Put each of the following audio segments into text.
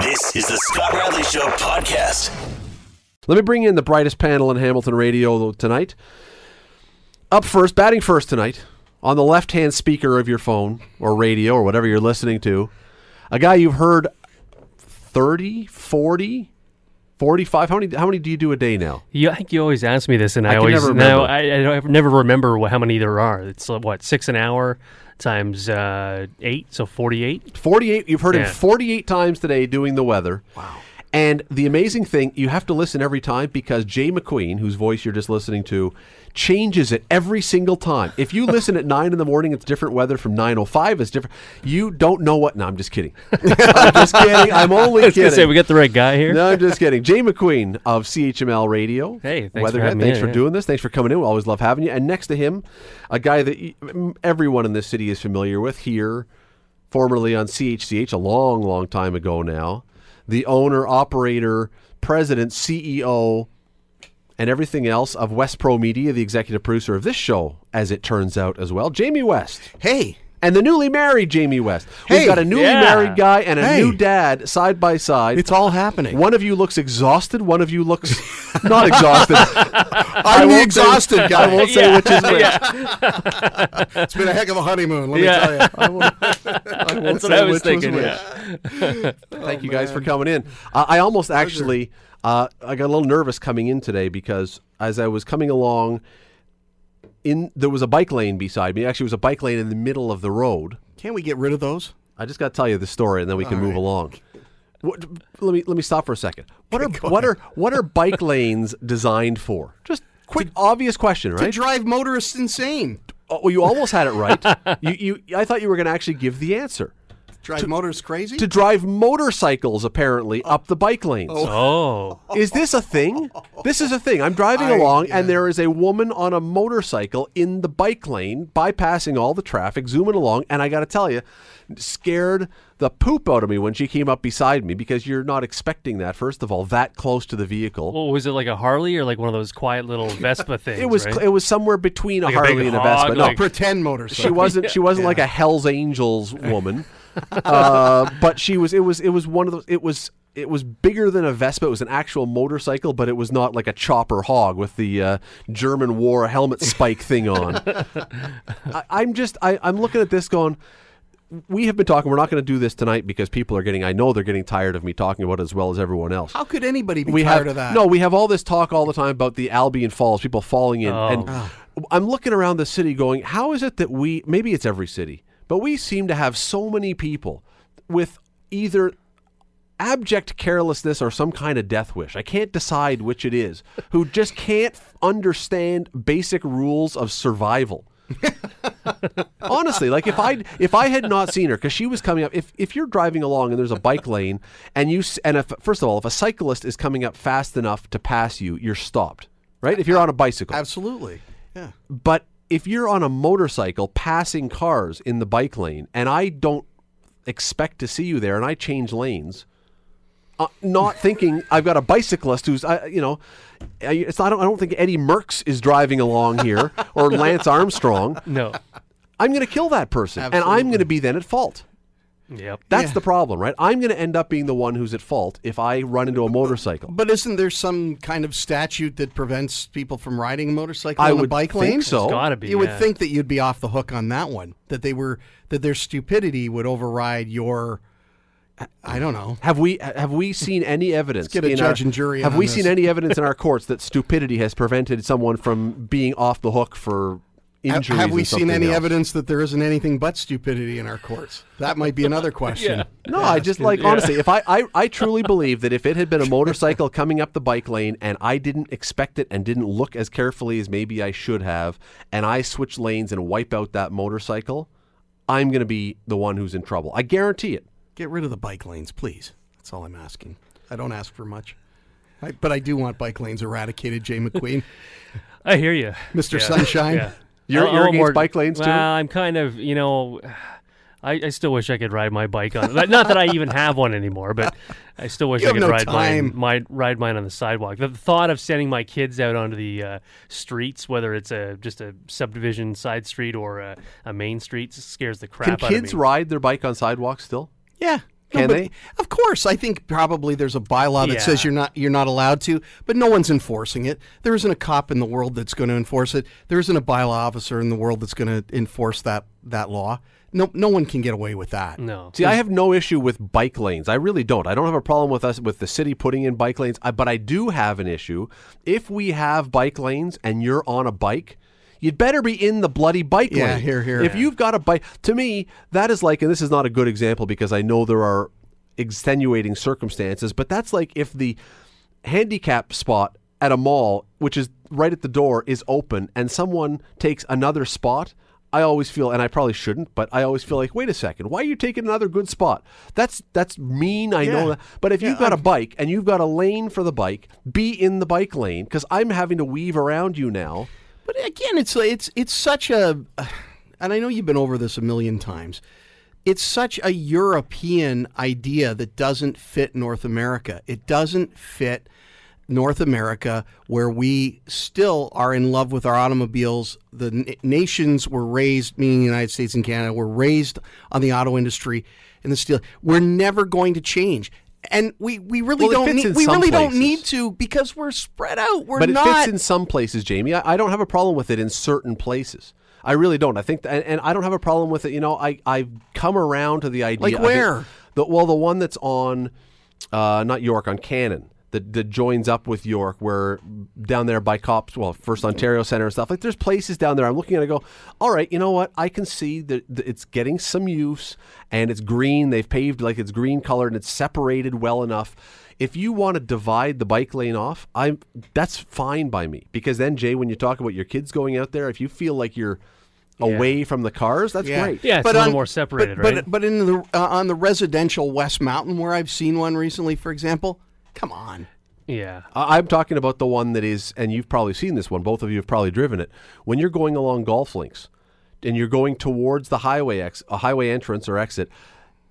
This is the Scott Radley Show podcast. Let me bring in the brightest panel in Hamilton radio tonight. Up first, batting first tonight, on the left hand speaker of your phone or radio or whatever you're listening to, a guy you've heard 30, 40, 45. How many, how many do you do a day now? You, I think you always ask me this, and I, can always never. I, I don't- I never remember wh- how many there are. It's uh, what six an hour times uh, eight, so forty-eight. 48. You've heard him 48 times today doing the weather. Wow. And the amazing thing, you have to listen every time because Jay McQueen, whose voice you're just listening to, changes it every single time. If you listen at 9 in the morning, it's different weather. From 9.05, it's different. You don't know what. No, I'm just kidding. I'm just kidding. I'm only I was kidding. say we got the right guy here. No, I'm just kidding. Jay McQueen of CHML Radio. Hey, thanks for Weatherhead. me Thanks in, for yeah. doing this. Thanks for coming in. We always love having you. And next to him, a guy that everyone in this city is familiar with here, formerly on CHCH a long, long time ago now. The owner, operator, president, CEO, and everything else of WestPro Media, the executive producer of this show, as it turns out as well, Jamie West. Hey, And the newly married Jamie West. We've Hey, got a newly yeah. married guy and a Hey. new dad side by side. it's all happening. One of you looks exhausted. One of you looks not exhausted. I'm the won't say- exhausted guy. I won't say which is which. It's been a heck of a honeymoon, let Yeah. me tell you. I won't, I won't That's what say I was which thinking. which. yeah. Thank you guys for coming in. Uh, I almost actually, uh, I got a little nervous coming in today because as I was coming along, in there was a bike lane beside me. Actually, it was a bike lane in the middle of the road. Can't we get rid of those? I just got to tell you the story, and then we can move right. along. What, let me let me stop for a second. What are what are what are bike lanes designed for? Just quick, obvious question, right? To drive motorists insane. Oh, well, you almost had it right. you, you, I thought you were going to actually give the answer. Drive motorists crazy? To drive motorcycles, apparently, oh. up the bike lanes. Oh. oh, Is this a thing? This is a thing. I'm driving I- along, yeah. and there is a woman on a motorcycle in the bike lane, bypassing all the traffic, zooming along, and I got to tell you, scared the poop out of me when she came up beside me because you're not expecting that. First of all, that close to the vehicle. well, was it like a Harley or like one of those quiet little Vespa things? it was right? it was somewhere between a Like a big Harley and a hog, Vespa. No, like- Pretend motorcycle. she wasn't she wasn't like a Hell's Angels woman, uh, but she was. It was it was one of those. It was it was bigger than a Vespa. It was an actual motorcycle, but it was not like a chopper hog with the uh, German war helmet spike thing on. I, I'm just I, I'm looking at this going. We have been talking. We're not going to do this tonight because people are getting. I know they're getting tired of me talking about it as well as everyone else How could anybody be we tired have of that? no we have all this talk all the time about the albion falls people falling in Oh. and i'm looking around the city going how is it that we maybe it's every city but we seem to have so many people with either abject carelessness or some kind of death wish i can't decide which it is who just can't understand basic rules of survival Honestly, like if I if I had not seen her because she was coming up, if if you're driving along and there's a bike lane and you and if first of all if a cyclist is coming up fast enough to pass you, you're stopped, right? If you're on a bicycle, Absolutely. Yeah. but if you're on a motorcycle passing cars in the bike lane and I don't expect to see you there and I change lanes, uh, not thinking I've got a bicyclist who's, I, you know, I- it's I don't, I don't think Eddie Merckx is driving along here or Lance Armstrong. no. I'm going to kill that person and I'm going to be then at fault. Yep. That's Yeah. the problem, right? I'm going to end up being the one who's at fault if I run into a motorcycle. But isn't there some kind of statute that prevents people from riding a motorcycle I on would a bike think lane? so. It's gotta be. You would think that you'd be off the hook on that one. That they were that their stupidity would override your. I don't know. Have we have we seen any evidence? get a in judge our- and jury Have on we this. seen any evidence in our courts that stupidity has prevented someone from being off the hook for Ha- injuries? Have we and seen any else? evidence that there isn't anything but stupidity in our courts? That might be another question. Yeah. No, I just like honestly, if I, I I truly believe that if it had been a motorcycle coming up the bike lane and I didn't expect it and didn't look as carefully as maybe I should have, and I switch lanes and wipe out that motorcycle, I'm going to be the one who's in trouble. I guarantee it. Get rid of the bike lanes, please. That's all I'm asking. I don't ask for much. I, but I do want bike lanes eradicated, Jay McQueen. I hear you, Mr. Sunshine. Yeah. You're- I'll- you're I'll against bike lanes, too? well, I'm kind of, you know, I, I still wish I could ride my bike on. like, Not that I even have one anymore, but I still wish You I could no ride time. mine, my, ride mine on the sidewalk. The thought of sending my kids out onto the uh, streets, whether it's a just a subdivision side street or a, a main street, scares the Can crap out of me. Can kids ride their bike on sidewalks still? Yeah. No, Can but they? Of course, I think probably there's a bylaw that Yeah. says you're not you're not allowed to, but no one's enforcing it. There isn't a cop in the world that's going to enforce it. There isn't a bylaw officer in the world that's going to enforce that that law. No, no one can get away with that. No. See, I have no issue with bike lanes. I really don't. I don't have a problem with us with the city putting in bike lanes. I, but I do have an issue if we have bike lanes and you're on a bike. You'd better be in the bloody bike Yeah, lane. here, here. If you've got a bike, to me, that is like, and this is not a good example because I know there are extenuating circumstances, but that's like if the handicap spot at a mall, which is right at the door, is open and someone takes another spot. I always feel, and I probably shouldn't, but I always feel like, wait a second, why are you taking another good spot? That's that's mean. I know that, but if Yeah, you've got a I'm- bike and you've got a lane for the bike, be in the bike lane because I'm having to weave around you now. But again, it's it's it's such a, and I know you've been over this a million times. It's such a European idea that doesn't fit North America. It doesn't fit North America, where we still are in love with our automobiles. The n- nations were raised, meaning the United States and Canada, were raised on the auto industry and the steel. We're never going to change. And we, we really Well, don't need, we really don't need to because we're spread out. We're but it fits in some places, Jamie. I, I don't have a problem with it in certain places. I really don't. I think, th- and, and I don't have a problem with it. You know, I I've come around to the idea. Like it- where? the well, the one that's on, uh, not York, on Cannon. That, that joins up with York, where down there by Copps, well, First Ontario Center and stuff. Like, there's places down there. I'm looking at it, and go, all right, you know what? I can see that, that it's getting some use, and it's green. They've paved like it's green color, and it's separated well enough if you want to divide the bike lane off, I'm that's fine by me because then Jay, when you talk about your kids going out there, if you feel like you're away from the cars, that's Yeah. great. Yeah, it's a little more separated, but, right? But, but in the uh, on the residential West Mountain, where I've seen one recently, for example, come on. yeah. I- I'm talking about the one that is, and you've probably seen this one. Both of you have probably driven it. When you're going along golf links, and you're going towards the highway ex, a highway entrance or exit,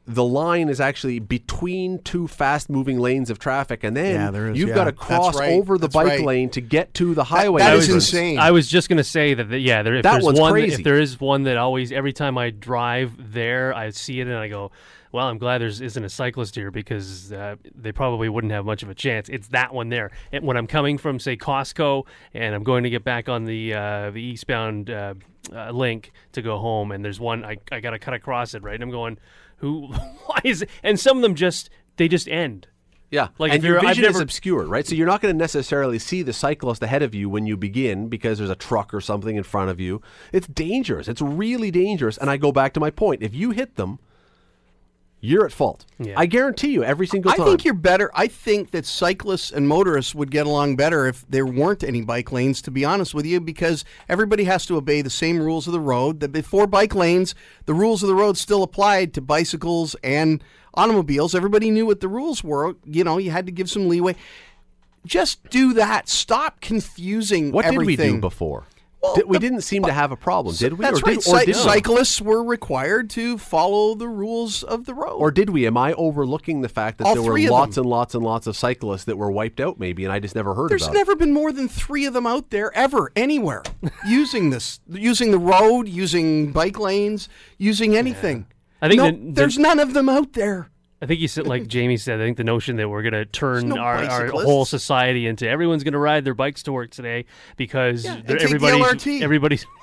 the line is actually between two fast-moving lanes of traffic, and then Yeah, there is, you've yeah. got to cross right, over the that's bike right. lane to get to the highway. that is insane. I was just gonna say that. that yeah, there, if That there's one, crazy. if there is one that always, every time I drive there, I see it and I go, "Well, I'm glad there's isn't a cyclist here because uh, they probably wouldn't have much of a chance." It's that one there. And when I'm coming from, say, Costco, and I'm going to get back on the uh, the eastbound uh, uh, link to go home, and there's one I, I got to cut across it, right? And I'm going, "Who? Why is?" It? And some of them just they just end. Yeah, Like, and your vision is obscured, right? So you're not going to necessarily see the cyclist ahead of you when you begin because there's a truck or something in front of you. It's dangerous. It's really dangerous. And I go back to my point: if you hit them, you're at fault. Yeah. I guarantee you, every single time. I think you're better. I think that cyclists and motorists would get along better if there weren't any bike lanes. To be honest with you, because everybody has to obey the same rules of the road. That before bike lanes, the rules of the road still applied to bicycles and automobiles. Everybody knew what the rules were. You know, you had to give some leeway. Just do that. Stop confusing what did we do before? Well, Did- we the- didn't seem to have a problem, did we? That's or right. Did, or, Cy- did we? cyclists were required to follow the rules of the road. or did we? Am I overlooking the fact that All there were lots them. and lots and lots of cyclists that were wiped out, maybe, and I just never heard There's about it? never been more than three of them out there ever, anywhere, using this, using the road, using bike lanes, using anything. I think no, the- the- there's none of them out there. I think you said, like Jamie said, I think the notion that we're going to turn no our, our whole society into everyone's going to ride their bikes to work today because and they're- take the everybody's everybody's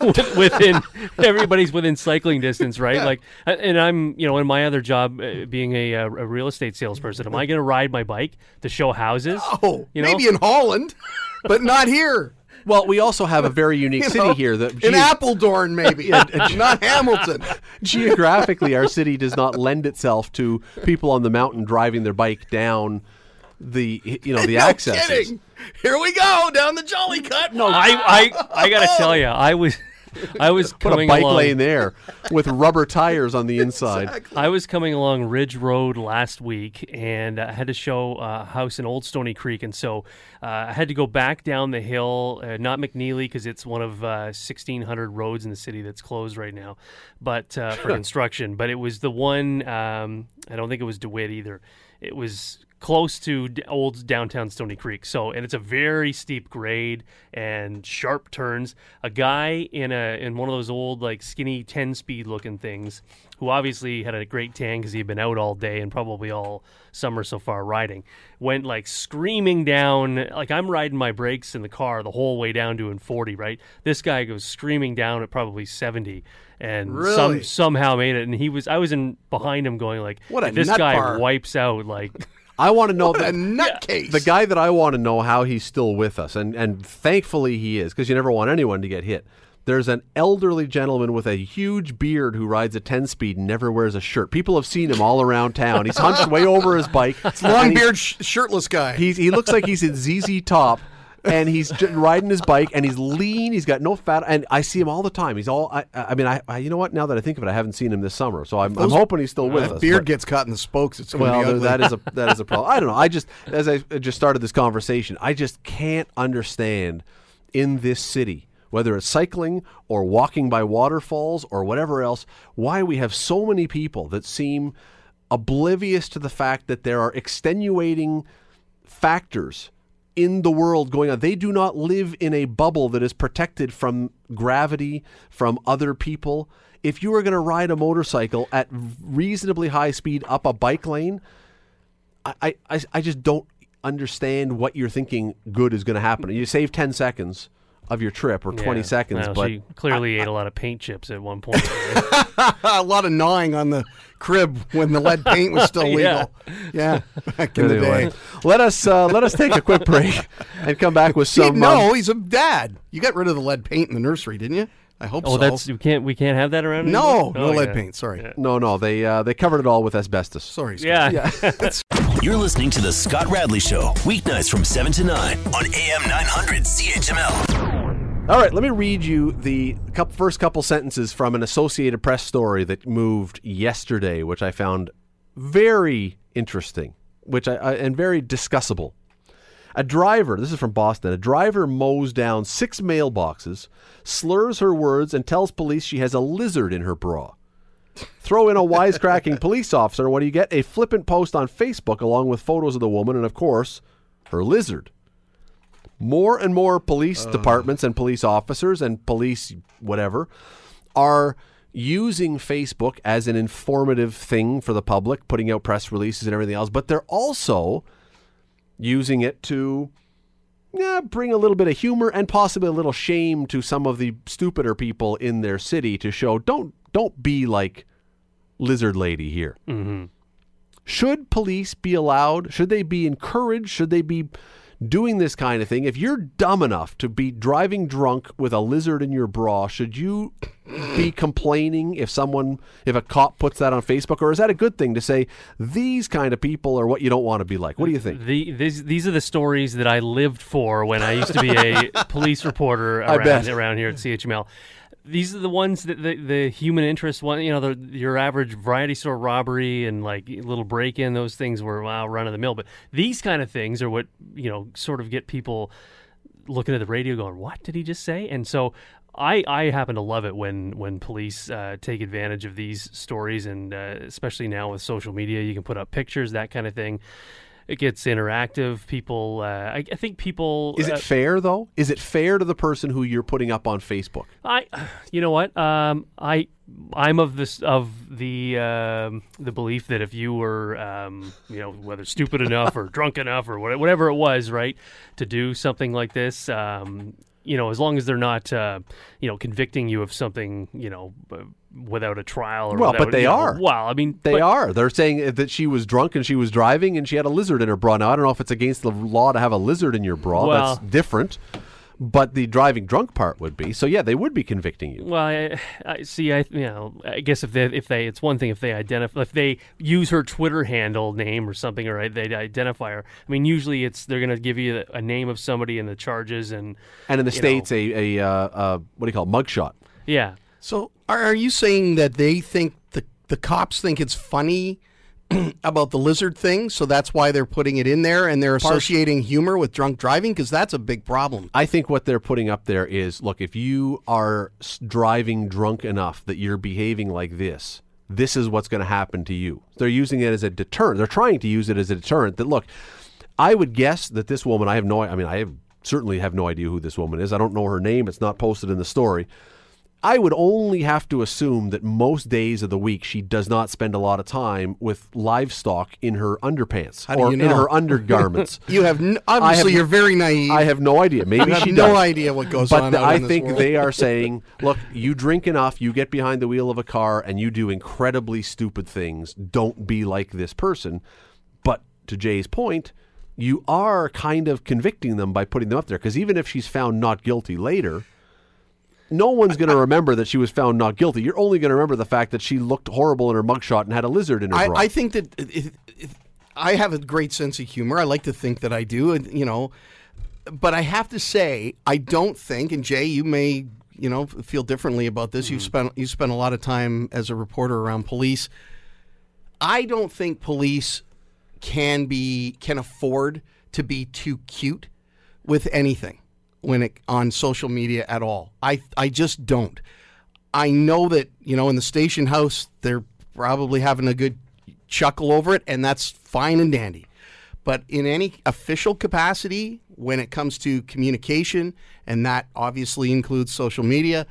within everybody's within cycling distance, right? Like, and I'm you know in my other job uh, being a, uh, a real estate salesperson, am I going to ride my bike to show houses? Oh, you know, maybe in Holland, but not here. Well, we also have a very unique You city know, here that in gee- Apeldoorn, maybe not Hamilton. geographically our city does not lend itself to people on the mountain driving their bike down the you know the no accesses. kidding. Here we go down the Jolly Cut. No, I I, I got to oh. tell you, I was I was Put a bike along, lane there with rubber tires on the inside. I was coming along Ridge Road last week, and I had to show a house in Old Stoney Creek, and so uh, I had to go back down the hill, uh, not McNeilly because it's one of uh, 1,600 roads in the city that's closed right now, but uh, for construction. But it was the one um, I don't think it was DeWitt either. It was close to old downtown Stoney Creek. So, and it's a very steep grade and sharp turns. A guy in a in one of those old like skinny 10 speed looking things who obviously had a great tan because he'd been out all day and probably all summer so far riding, went like screaming down. Like I'm riding my brakes in the car the whole way down doing 40, right? This guy goes screaming down at probably 70 and Really? some somehow made it. And he was, I was in behind him going like, What a this guy bar. wipes out, like, I want to know What a the, nutcase. the guy that I want to know how he's still with us, and and thankfully he is, because you never want anyone to get hit. There's an elderly gentleman with a huge beard who rides a 10 speed and never wears a shirt. People have seen him all around town. He's hunched way over his bike. and Long beard, sh- shirtless guy. He's he looks like he's in ZZ Top, and he's riding his bike, and he's lean. He's got no fat, and I see him all the time. He's all. I, I mean, I, I. You know what? Now that I think of it, I haven't seen him this summer, so I'm, I'm hoping he's still with If us. beard but- gets caught in the spokes. It's well, that is a that is a problem. I don't know. I just as I just started this conversation, I just can't understand in this city whether it's cycling or walking by waterfalls or whatever else, why we have so many people that seem oblivious to the fact that there are extenuating factors in the world going on. They do not live in a bubble that is protected from gravity, from other people. If you are going to ride a motorcycle at reasonably high speed up a bike lane, I, I, I just don't understand what you're thinking good is going to happen. You save 10 seconds of your trip or 20 yeah. seconds, Well, but she clearly ate a lot of paint chips at one point. a lot of gnawing on the crib when the lead paint was still legal. Yeah, back in the day. let us uh, let us take a quick break and come back with some. no, um, he's a dad. You got rid of the lead paint in the nursery, didn't you? I hope oh, so. that's we can't we can't have that around. no, anymore? no Oh, lead yeah. paint. Sorry, Yeah. no, no, they uh, they covered it all with asbestos. sorry. Scott. Yeah. You're listening to The Scott Radley Show, weeknights from 7 to 9 on AM 900 CHML. All right, let me read you the first couple sentences from an Associated Press story that moved yesterday, which I found very interesting, which I, and very discussable. A driver, this is from Boston, a driver mows down six mailboxes, slurs her words, and tells police she has a lizard in her bra. Throw in a wisecracking police officer, what do you get? A flippant post on Facebook along with photos of the woman and, of course, her lizard. More and more police departments and police officers and police whatever are using Facebook as an informative thing for the public, putting out press releases and everything else, but they're also using it to yeah, bring a little bit of humor and possibly a little shame to some of the stupider people in their city to show don't don't be like lizard lady here. Mm-hmm. Should police be allowed? Should they be encouraged? Should they be doing this kind of thing? If you're dumb enough to be driving drunk with a lizard in your bra, should you be complaining if someone, if a cop puts that on Facebook, or is that a good thing to say? These kind of people are what you don't want to be like. What do you think? The, these these are the stories that I lived for when I used to be a police reporter around around here at CHML. These are the ones that the, the human interest one, you know, the, your average variety store robbery and like little break in, those things were wow, run of the mill. But these kind of things are what you know sort of get people looking at the radio going, "What did he just say?" And so I I happen to love it when when police uh, take advantage of these stories, and uh, especially now with social media, you can put up pictures, that kind of thing. It gets interactive. People, uh, I, I think people. Is uh, it fair though? Is it fair to the person who you're putting up on Facebook? I, you know what? Um, I, I'm of this of the um, the belief that if you were, um, you know, whether stupid enough or drunk enough or whatever it was, right, to do something like this, um, you know, as long as they're not, uh, you know, convicting you of something, you know, without a trial or Well, but they you know, are. Well, I mean, They but- are. They're saying that she was drunk and she was driving and she had a lizard in her bra. Now I don't know if it's against the law to have a lizard in your bra. Well- That's different. But the driving drunk part would be. So yeah, they would be convicting you. Well, I, I see. I you know, I guess if they if they it's one thing if they identify if they use her Twitter handle name or something or they identify her. I mean, usually it's they're going to give you a name of somebody and the charges and And in the states, know. a a uh, uh, what do you call it? mugshot? yeah. So, are, are you saying that they think the the cops think it's funny about the lizard thing, so that's why they're putting it in there, and they're associating humor with drunk driving? Because that's a big problem. I think what they're putting up there is look, if you are driving drunk enough that you're behaving like this, this is what's going to happen to you. They're using it as a deterrent. They're trying to use it as a deterrent. That look, I would guess that this woman. I have no. I mean, I have, certainly have no idea who this woman is. I don't know her name. It's not posted in the story. I would only have to assume that most days of the week she does not spend a lot of time with livestock in her underpants or you in her undergarments. You have n- obviously have- you're very naive. I have no idea. Maybe she no does. idea what goes But on. But I think they are saying, look, you drink enough, you get behind the wheel of a car, and you do incredibly stupid things. Don't be like this person. But to Jay's point, you are kind of convicting them by putting them up there. Because even if she's found not guilty later, no one's going to remember that she was found not guilty. You're only going to remember the fact that she looked horrible in her mugshot and had a lizard in her I, bra. I think that it, it, I have a great sense of humor. I like to think that I do, and you know, but I have to say I don't think. And Jay, you may you know feel differently about this. You've mm-hmm. spent you spent a lot of time as a reporter around police. I don't think police can be can afford to be too cute with anything when it on social media at all. I I just don't. I know that you know in the station house they're probably having a good chuckle over it, and that's fine and dandy. But in any official capacity, when it comes to communication, and that obviously includes social media,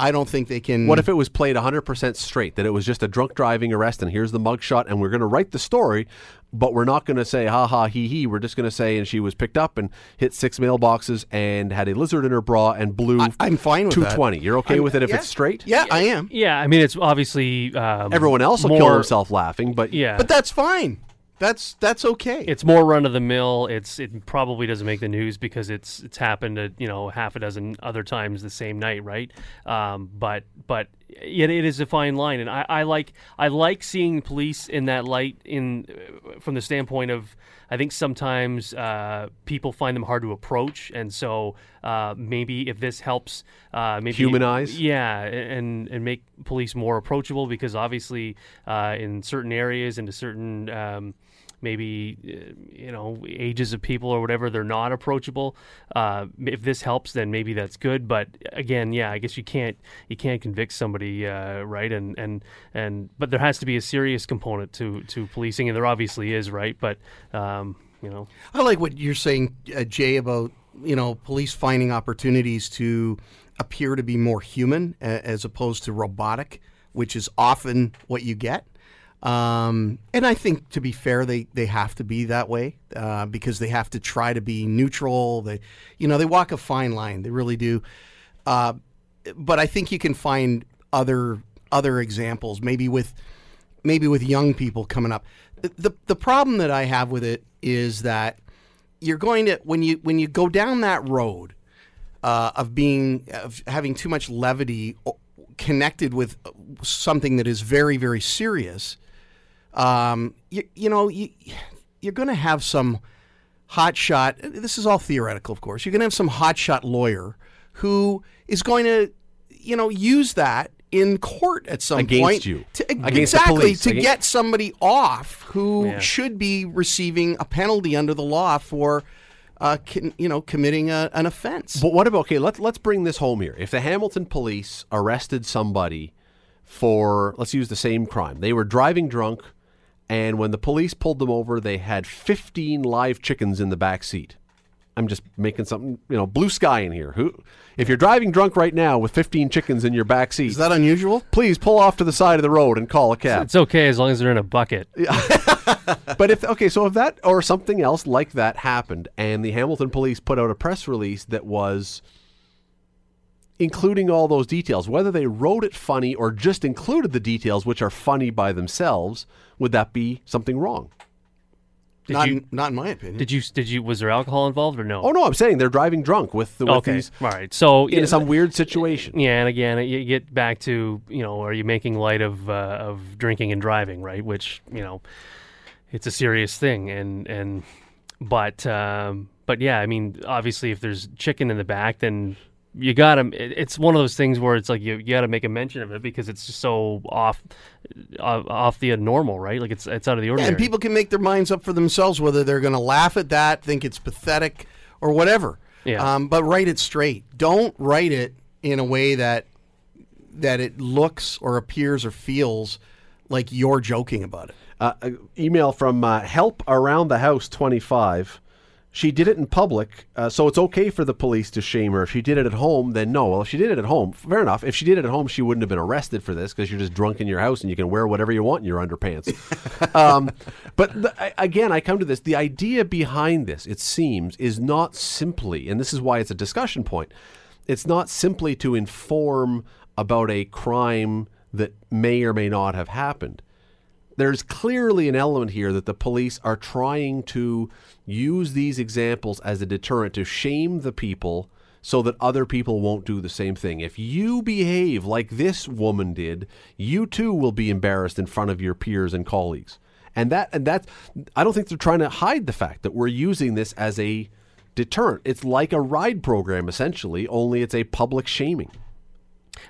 I don't think they can. What if it was played 100% straight, that it was just a drunk driving arrest and here's the mugshot and we're going to write the story, but we're not going to say ha ha he he. We're just going to say and she was picked up and hit six mailboxes and had a lizard in her bra and blew I, I'm fine with that. 220. You're okay I'm- with it if yeah. it's straight? Yeah, I am. Yeah, I mean it's obviously um, Everyone else will more, kill himself laughing, but Yeah, But that's fine. That's that's okay. it's more run of the mill. It's it probably doesn't make the news because it's it's happened at you know half a dozen other times the same night, right? Um, but but yet it is a fine line, and I, I like I like seeing police in that light in uh, from the standpoint of I think sometimes uh, people find them hard to approach, and so uh, maybe if this helps, uh, maybe Humanize? yeah, and and make police more approachable because obviously uh, in certain areas and to certain um, maybe uh, you know ages of people or whatever they're not approachable. Uh, if this helps, then maybe that's good. But again, yeah, I guess you can't you can't convict somebody, uh, right? And and and but there has to be a serious component to to policing, and there obviously is, right? But um, you know, I like what you're saying, uh, Jay, about you know police finding opportunities to appear to be more human as opposed to robotic, which is often what you get. Um, and I think, to be fair, they, they have to be that way uh, because they have to try to be neutral. They, you know, they walk a fine line. They really do. Uh, but I think you can find other other examples, maybe with maybe with young people coming up. The, the problem that I have with it is that you're going to when you when you go down that road uh, of being of having too much levity connected with something that is very very serious. Um, you, you know you you're going to have some hotshot. This is all theoretical, of course. You're going to have some hotshot lawyer who is going to, you know, use that in court at some Against point you. to, Against exactly to Against- get somebody off who Yeah. should be receiving a penalty under the law for, uh, con, you know, committing a, an offense. But what about okay? Let's let's bring this home here. If the Hamilton police arrested somebody for let's use the same crime, they were driving drunk, and when the police pulled them over, they had 15 live chickens in the back seat. I'm just making something, you know, blue sky in here. Who, if you're driving drunk right now with 15 chickens in your back seat, is that unusual? please pull off to the side of the road and call a cab. it's okay as long as they're in a bucket. but if okay, so if that or something else like that happened, and the Hamilton police put out a press release that was including all those details, whether they wrote it funny or just included the details, which are funny by themselves, would that be something wrong? Did not, you in, not in my opinion. did you did you was there alcohol involved or no? Oh no, I'm saying they're driving drunk with the with okay, these all right. So in yeah, some weird situation. Yeah, and again, you get back to you know, are you making light of uh, of drinking and driving, right? Which you know, it's a serious thing, and and but um, but yeah, I mean, obviously, if there's chicken in the back, then you got to. It's one of those things where it's like you, you got to make a mention of it because it's just so off uh, off the normal, right? Like it's it's out of the Yeah, ordinary. and people can make their minds up for themselves whether they're going to laugh at that, think it's pathetic, or whatever. Yeah. Um, but write it straight. Don't write it in a way that that it looks or appears or feels like you're joking about it. Uh, uh, email from uh, Help Around the House 25. She did it in public, uh, so it's okay for the police to shame her. If she did it at home, then no. Well, if she did it at home, fair enough. If she did it at home, she wouldn't have been arrested for this because you're just drunk in your house and you can wear whatever you want in your underpants. um, but the, I, again, I come to this. The idea behind this, it seems, is not simply, and this is why it's a discussion point, it's not simply to inform about a crime that may or may not have happened there's clearly an element here that the police are trying to use these examples as a deterrent to shame the people so that other people won't do the same thing. If you behave like this woman did, you too will be embarrassed in front of your peers and colleagues. And that and that I don't think they're trying to hide the fact that we're using this as a deterrent. It's like a ride program essentially, only it's a public shaming.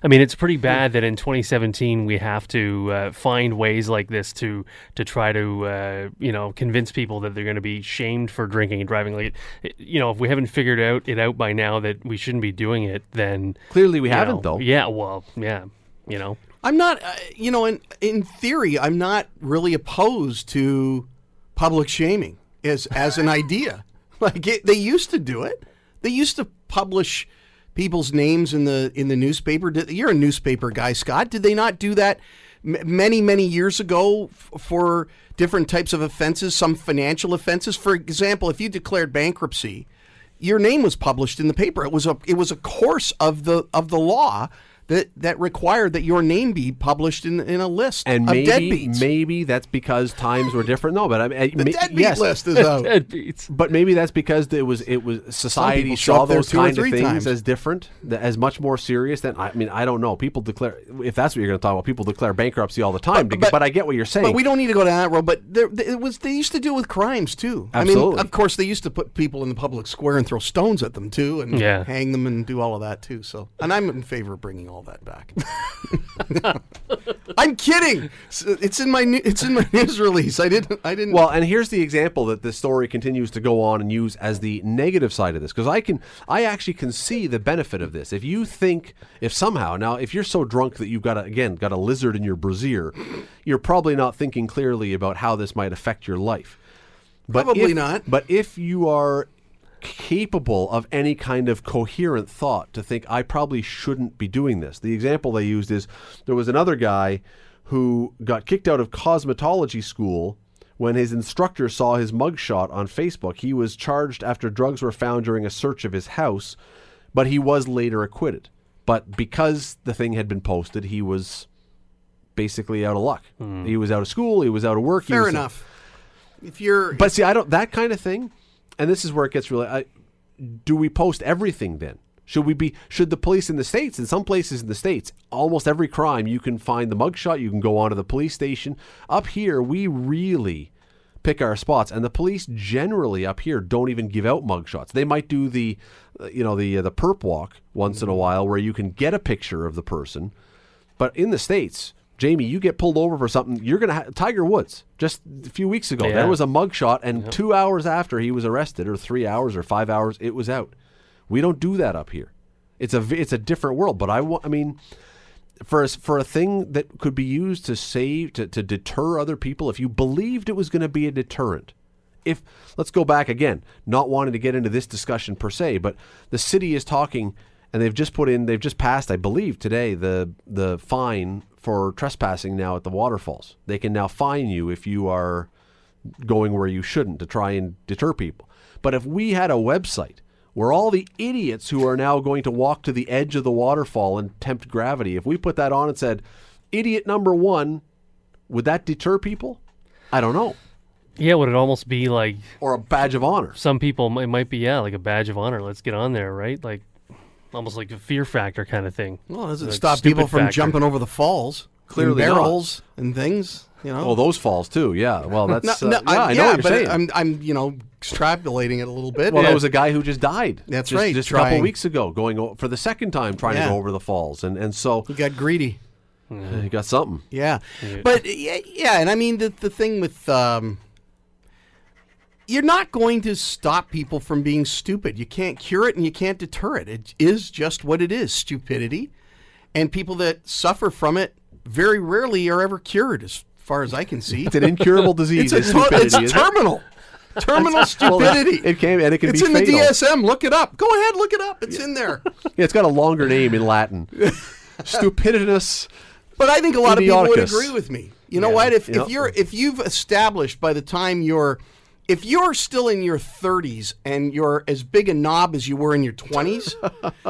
I mean, it's pretty bad that in 2017 we have to uh, find ways like this to to try to uh, you know convince people that they're going to be shamed for drinking and driving. Like, it, you know, if we haven't figured out it out by now that we shouldn't be doing it, then Clearly we haven't know, though. Yeah, well, yeah, you know. I'm not, uh, you know, in in theory, I'm not really opposed to public shaming as as an idea. Like it, they used to do it. They used to publish people's names in the in the newspaper. Did, you're a newspaper guy, Scott. Did they not do that m- many many years ago f- for different types of offenses? Some financial offenses, for example, if you declared bankruptcy, your name was published in the paper. It was a it was a course of the of the law that that required that your name be published in in a list And of maybe deadbeats. maybe that's because times were different. No, but I mean, the ma- deadbeat yes, list is out. Deadbeats. But maybe that's because it was it was society saw those two kind of things times. as different, as much more serious than I mean I don't know. People declare if that's what you're going to talk about. People declare bankruptcy all the time. But- But, but- I get what you're saying. But we don't need to go down that road. But there, it was they used to do with crimes too. I mean, of course, they used to put people in the public square and throw stones at them too, and Yeah. hang them and do all of that too. So, and I'm in favor of bringing all that back. I'm kidding. It's in my it's in my news release. I didn't. I didn't. Well, and here's the example that this story continues to go on and use as the negative side of this because I can I actually can see the benefit of this. If you think if somehow now if you're so drunk that you've got a, again got a lizard in your brassiere, you're probably not thinking clearly about how this might affect your life. But Probably if- not. But if you are capable of any kind of coherent thought to think I probably shouldn't be doing this. The example they used is there was another guy who got kicked out of cosmetology school when his instructor saw his mugshot on Facebook. He was charged after drugs were found during a search of his house, but he was later acquitted. But because the thing had been posted, he was basically out of luck. Hmm. He was out of school, he was out of work. fair enough. If you're, but see, I don't that kind of thing, and this is where it gets really. I, do we post everything then? Should we be? Should the police in the states, in some places in the states, almost every crime you can find the mugshot. You can go onto the police station. Up here, we really pick our spots, and the police generally up here don't even give out mugshots. They might do the, you know, the uh, the perp walk once in a while, where you can get a picture of the person. But in the states, Jamie, you get pulled over for something, you're gonna. Ha- Tiger Woods just a few weeks ago, Yeah. there was a mugshot, and two hours after he was arrested, or three hours, or five hours, it was out. We don't do that up here. It's a it's a different world. But I want. I mean, for a, for a thing that could be used to save to, to deter other people, if you believed it was going to be a deterrent, if let's go back again, not wanting to get into this discussion per se, but the city is talking, and they've just put in, they've just passed, I believe today, the the fine for trespassing now at the waterfalls. They can now fine you if you are going where you shouldn't to try and deter people. But if we had a website where all the idiots who are now going to walk to the edge of the waterfall and tempt gravity, if we put that on and said, idiot number one, would that deter people? I don't know. Yeah, would it almost be like Or a badge of honor. some people it might be yeah like a badge of honor. Let's get on there, right? Like almost like a fear factor kind of thing. well, doesn't Like stop people from factor. jumping over the falls, Clearly in not. barrels and things. You know. Oh, those falls too. Yeah. Well, that's No, uh, yeah. I'm- I know what you're but saying. I'm, I'm, you know, extrapolating it a little bit. well, Yeah. there was a guy who just died. That's just, right, Just a couple weeks ago, going o- for the second time trying to go over the falls, and and so he got greedy. he got something. Yeah, but yeah, yeah, and I mean the the thing with um, you're not going to stop people from being stupid. You can't cure it and you can't deter it. It is just what it is: stupidity, and people that suffer from it very rarely are ever cured, as far as I can see. It's an incurable disease. It's, a stupidity, it's isn't it? terminal. Terminal Well, stupidity. it can and it can it's be in fatal. the DSM. Look it up. Go ahead, look it up. It's in there. Yeah, it's got a longer name in Latin. Stupidinous. But I think a lot of people would agree with me. You know Yeah. what? If Yeah. if you're if you've established by the time you're if you're still in your 30s and you're as big a knob as you were in your 20s,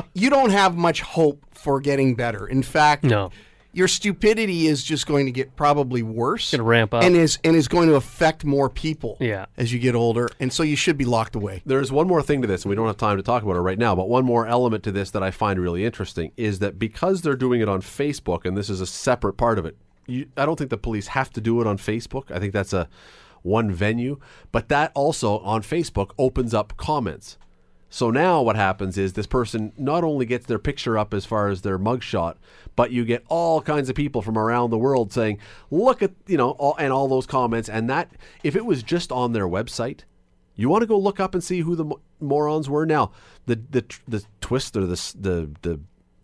you don't have much hope for getting better. In fact, No. your stupidity is just going to get probably worse. Gonna ramp up. and is and is going to affect more people. Yeah. as you get older, and so you should be locked away. There's one more thing to this, and we don't have time to talk about it right now, but one more element to this that I find really interesting is that because they're doing it on Facebook, and this is a separate part of it, you, I don't think the police have to do it on Facebook. I think that's a one venue, but that also on Facebook opens up comments. So now what happens is this person not only gets their picture up as far as their mugshot, but you get all kinds of people from around the world saying, "Look at you know," all, and all those comments. And that if it was just on their website, you want to go look up and see who the morons were. Now, the the the twist or the the the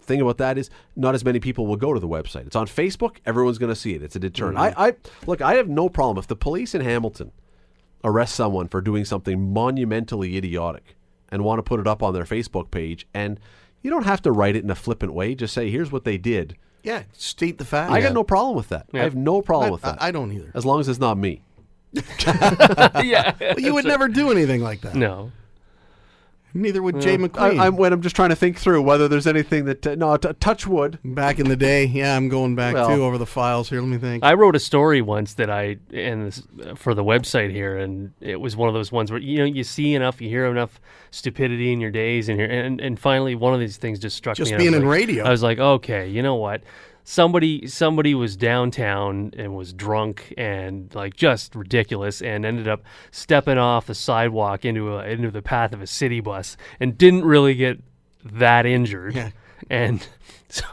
thing about that is not as many people will go to the website. It's on Facebook. Everyone's going to see it. It's a deterrent. Mm-hmm. I, I look. I have no problem if the police in Hamilton arrest someone for doing something monumentally idiotic and want to put it up on their Facebook page and you don't have to write it in a flippant way just say here's what they did Yeah, state the fact. i got no problem with that i have no problem I, with that I, I don't either. as long as it's not me yeah. Well, you would never do anything like that. No. Neither would Jay I, McQueen. I'm when i'm just trying to think through whether there's anything that uh, no t- touch wood Back in the day, yeah, I'm going back Well- too over the files here. Let me think. I wrote a story once that I and this, for the website here, and it was one of those ones where you know you see enough, you hear enough stupidity in your days, and you're, and and finally one of these things just struck Just me. and I being was in like- radio. I was like, okay, you know what? Somebody somebody was downtown and was drunk and like just ridiculous, and ended up stepping off the sidewalk into a into the path of a city bus, and didn't really get that injured, Yeah. and so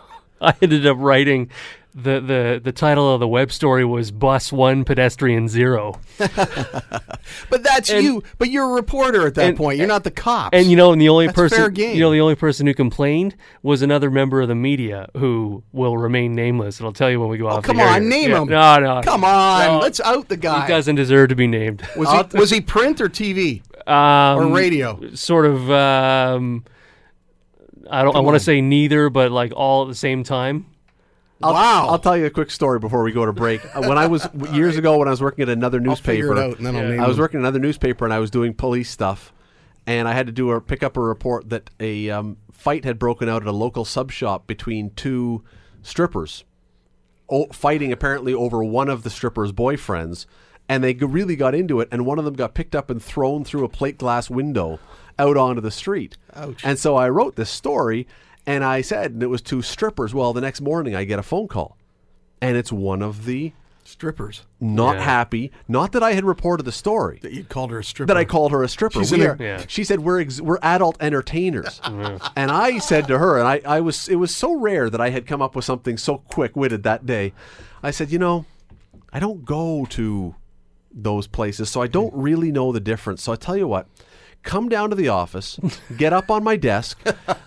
I ended up writing. The, the the title of the web story was Bus One Pedestrian Zero. but that's and- you. But you're a reporter at that and- point. You're not the cop. And you know, and the only That's person fair game. you know the only person who complained was another member of the media who will remain nameless. And I'll tell you when we go off. the come on, name Yeah. him. No, no, come on, No, let's out the guy. He doesn't deserve to be named. Was he was he print or TV Um, or radio? Sort of. Um, I don't. I want to say neither, but like all at the same time. I'll, Wow. I'll tell you a quick story before we go to break. When I was years ago, when I was working at another I'll newspaper, it out and then I'll name I was him. working at another newspaper and I was doing police stuff, and I had to do a pick up a report that a um, fight had broken out at a local sub shop between two strippers, o- fighting apparently over one of the strippers' boyfriends, and they g- really got into it, and one of them got picked up and thrown through a plate glass window out onto the street. Ouch. And so I wrote this story, and I said and it was two strippers. Well, the next morning I get a phone call, and it's one of the Strippers. not Yeah. happy. Not that I had reported the story. That you called her a stripper. That I called her a stripper. She's we're, a- Yeah. She said we're ex- we're adult entertainers, and I said to her, and I, I was it was so rare that I had come up with something so quick witted that day. I said, you know, I don't go to those places, so I don't really know the difference. So I tell you what. Come down to the office, get up on my desk,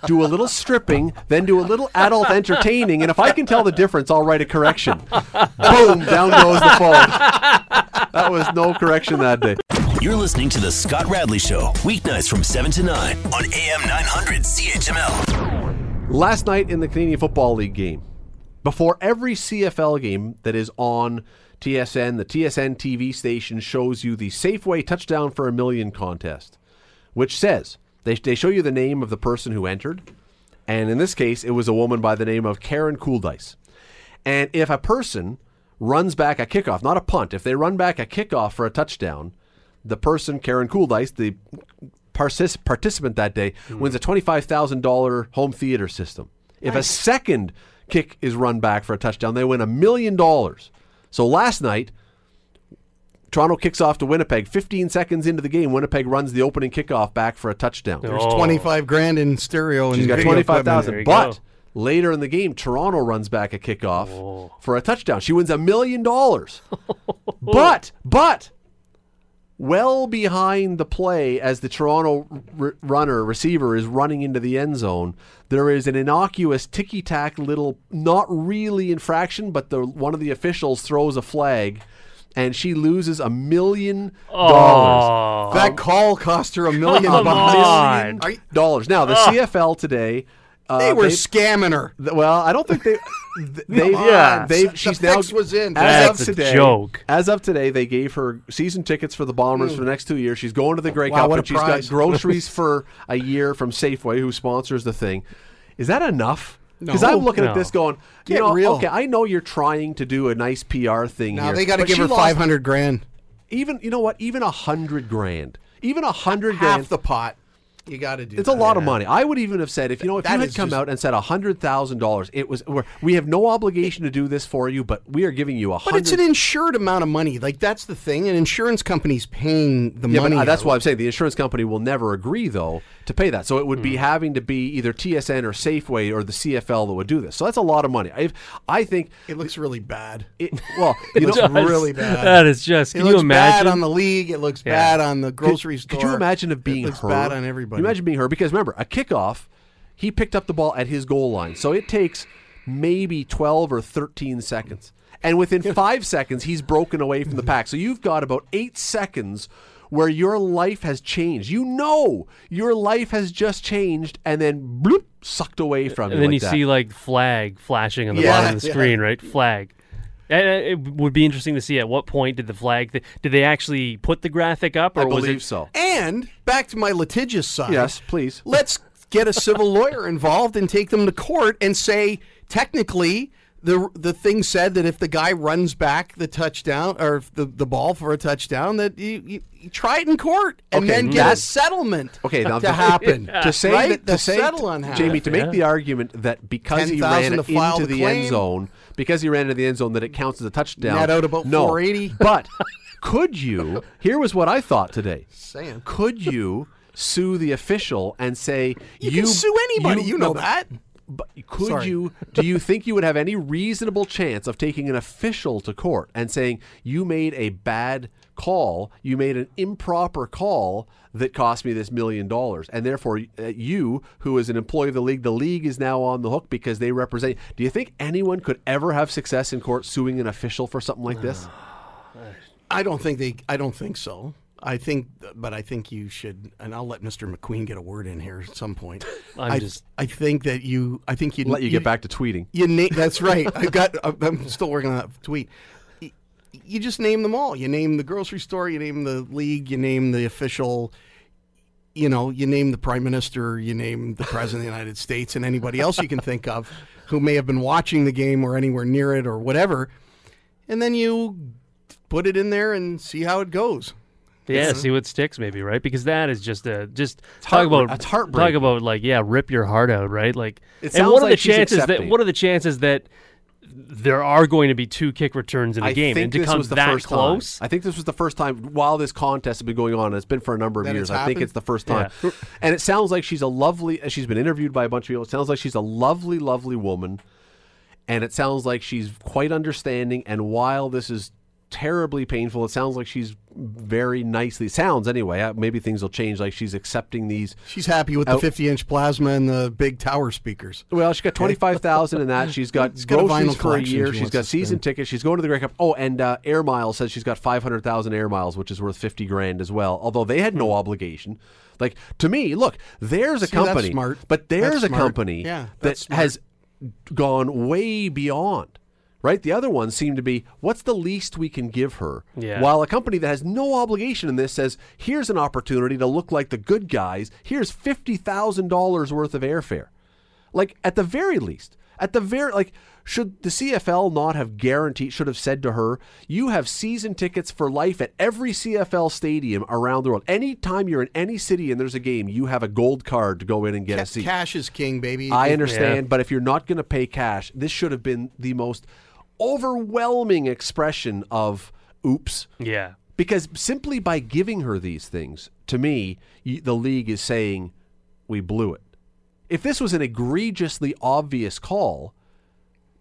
do a little stripping, then do a little adult entertaining, and if I can tell the difference, I'll write a correction. Boom, down goes the phone. That was no correction that day. You're listening to The Scott Radley Show, weeknights from 7 to 9 on AM 900 CHML. Last night in the Canadian Football League game, before every CFL game that is on TSN, the TSN TV station shows you the Safeway Touchdown for a Million contest, which says they, they show you the name of the person who entered. And in this case, it was a woman by the name of Karen Cooldice. And if a person runs back a kickoff, not a punt, if they run back a kickoff for a touchdown, the person, Karen Cooldice, the partic- participant that day, hmm. wins a $25,000 home theater system. If a second kick is run back for a touchdown, they win a million dollars. So last night, Toronto kicks off to Winnipeg. 15 seconds into the game, Winnipeg runs the opening kickoff back for a touchdown. There's Oh. 25 grand in stereo and She's got video twenty five There But go. later in the game, Toronto runs back a kickoff Oh. for a touchdown. She wins a million dollars. But but well behind the play as the Toronto r- runner receiver is running into the end zone. There is an innocuous ticky tack little, not really infraction, but the one of the officials throws a flag, and she loses a million dollars. That call cost her a million Come on. Are Dollars. Now the CFL today. Uh, they were they've- scamming her. th- well, I don't think they. th- they on. Yeah. They've, The she's now fix was in. As That's of a today, joke. As of today, they gave her season tickets for the Bombers for the next two years. She's going to the Grey Mm. Wow, Cup, what a and she's prize. got groceries for a year from Safeway, who sponsors the thing. Is that enough? Because No. I'm looking at this going, you Get know, real. okay, I know you're trying to do a nice PR thing Now here. they got to give she her five hundred grand. Even you know what? Even a hundred grand. Even a hundred Half grand. the pot. You got to do. It's a that. lot of money. I would even have said if you know if That you had come just- out and said hundred thousand dollars, it was we're, we have no obligation to do this for you, but we are giving you a But it's an insured amount of money. Like that's the thing. An insurance company's paying the Yeah, but, money. uh, that's why I'm saying the insurance company will never agree though to pay that. So it would Hmm. be having to be either TSN or Safeway or the CFL that would do this. So that's a lot of money. I I think It looks really bad. it, well, you It looks Does. really bad. That is just. It Can looks you imagine? bad on the league. It looks Yeah. bad on the grocery store. Could you imagine of being it looks her? bad on everybody? Imagine being her? Because remember, a kickoff, he picked up the ball at his goal line, so it takes maybe twelve or thirteen seconds, and within five seconds, he's broken away from the pack. So you've got about eight seconds where your life has changed. You know your life has just changed, and then bloop, sucked away from you. and then like you that. see like flag flashing on the Yeah, bottom of the yeah. screen, right? Flag. And uh, it would be interesting to see at what point did the flag th- did they actually put the graphic up or I was believe it so. And back to my litigious side. Yes, please. Let's get a civil lawyer involved and take them to court and say technically the the thing said that if the guy runs back the touchdown or the, the ball for a touchdown that you, you, you try it in court and Okay, then get a settlement Okay, now to the- happen to say right? that to To say settle on half. Jamie to make Yeah. the argument that because he 10,000 ran it into the the, end zone, because he ran into the end zone, that it counts as a touchdown. Net out about no. 480. But could you? Here was what I thought today. Saying. Could you sue the official and say You can sue anybody, you know no, that. But could Sorry. you? Do you think you would have any reasonable chance of taking an official to court and saying you made a bad call, you made an improper call that cost me this million dollars, and therefore uh, you, who is an employee of the league, the league is now on the hook because they represent. Do you think anyone could ever have success in court suing an official for something like this? I don't think they. I don't think so. I think, but I think you should, and I'll let Mr. McQueen get a word in here at some point. I'm I, just- I think that you. I think you Let you get back to tweeting. You na- that's right. I got. I'm still working on that tweet. Y- You just name them all. You name the grocery store. You name the league. You name the official. You know, you name the prime minister. You name the president of the United States, and anybody else you can think of who may have been watching the game or anywhere near it or whatever. And then you put it in there and see how it goes. Yeah, see what sticks, maybe right? Because that is just a just talk heart- about that's talk about like yeah, rip your heart out, right? Like, It and sounds what are the like she's chances that accepting. what are the chances that there are going to be two kick returns in a I game think and to this come was the that first close? time. I think this was the first time while this contest has been going on. and It's been for a number of That years. I think it's the first time. And it sounds like she's a lovely. Uh, she's been interviewed by a bunch of people. It sounds like she's a lovely, lovely woman. And it sounds like she's quite understanding. And while this is terribly painful, it sounds like she's very nicely. Sounds anyway. uh, Maybe things will change. Like she's accepting these. She's happy with the 50 inch plasma and the big tower speakers. Well, she's got twenty five thousand in that. She's got got a groceries vinyl for a year. she She's wants got season tickets. She's going to the Grey Cup. Oh, and uh, Air Miles says she's got five hundred thousand Air Miles, which is worth fifty grand as well. Although they had no obligation. Like to me, look, there's a Hmm. See, that's company, smart. but there's That's a smart. company Yeah, that smart. has gone way beyond. Right, the other ones seem to be what's the least we can give her. Yeah. While a company that has no obligation in this says, here's an opportunity to look like the good guys. Here's fifty thousand dollars worth of airfare. Like at the very least, at the very like should the CFL not have guaranteed should have said to her, you have season tickets for life at every CFL stadium around the world. Anytime you're in any city and there's a game, you have a gold card to go in and get a seat. Cash is king, baby. I It- understand, but if you're not going to pay cash, this should have been the most overwhelming expression of oops yeah. because simply by giving her these things, to me, the league is saying we blew it. If this was an egregiously obvious call,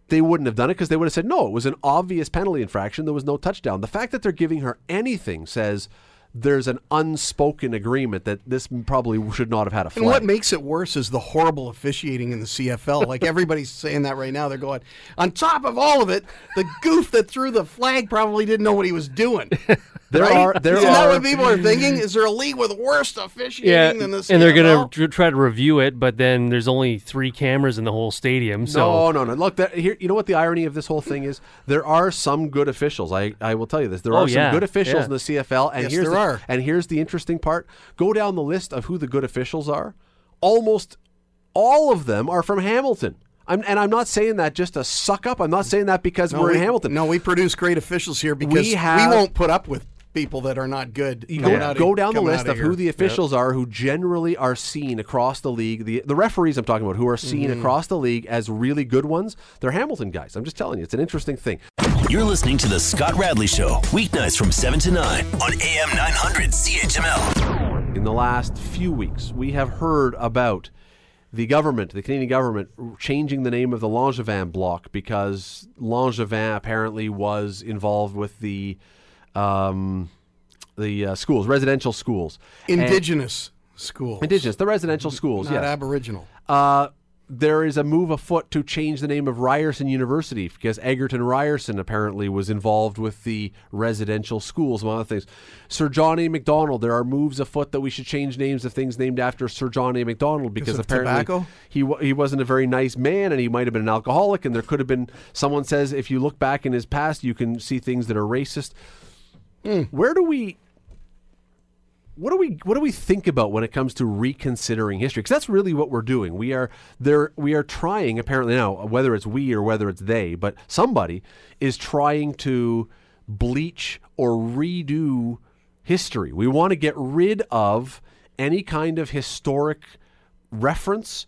they wouldn't have done it because they would have said no. It was an obvious penalty infraction. There was no touchdown. The fact that they're giving her anything says there's an unspoken agreement that this probably should not have had a flag. And what makes it worse is the horrible officiating in the CFL. Like everybody's saying that right now. They're going, on top of all of it, the goof that threw the flag probably didn't know what he was doing. There right? are- there Isn't that what people are thinking? Is there a league with worse officiating Yeah, than this? CFL? and they're gonna try to review it, but then there's only three cameras in the whole stadium. So No, no, no. Look, that, here. You know what the irony of this whole thing is? There are some good officials. I, I will tell you this. There Oh, are some yeah, good officials yeah. in the CFL, and Yes, here's there the, are. And here's the interesting part. Go down the list of who the good officials are. Almost all of them are from Hamilton. I'm, and I'm not saying that just to suck up. I'm not saying that because No, we're we, in Hamilton. No, we produce great officials here because we, have- won't put up with people that are not good. You coming go, out go down the list out of who the officials are who generally are seen across the league. The the referees I'm talking about who are seen Mm-hmm. across the league as really good ones. They're Hamilton guys. I'm just telling you, it's an interesting thing. You're listening to The Scott Radley Show, weeknights from 7 to 9 on AM 900 CHML. in the last few weeks, we have heard about the government, the Canadian government, changing the name of the Langevin block because Langevin apparently was involved with the um, the uh, schools, residential schools, And- indigenous schools, indigenous, the residential schools. not yes. Aboriginal. Uh, there is a move afoot to change the name of Ryerson University because Egerton Ryerson apparently was involved with the residential schools, among other things. Sir John A. Macdonald, there are moves afoot that we should change names of things named after Sir John A. Macdonald because apparently tobacco? he he wasn't a very nice man and he might have been an alcoholic and there could have been someone says if you look back in his past you can see things that are racist. Hmm. Where do we what do we what do we think about when it comes to reconsidering history? Because that's really what we're doing. We are there. We are trying apparently now, whether it's we or whether it's they, but somebody is trying to bleach or redo history. We want to get rid of any kind of historic reference,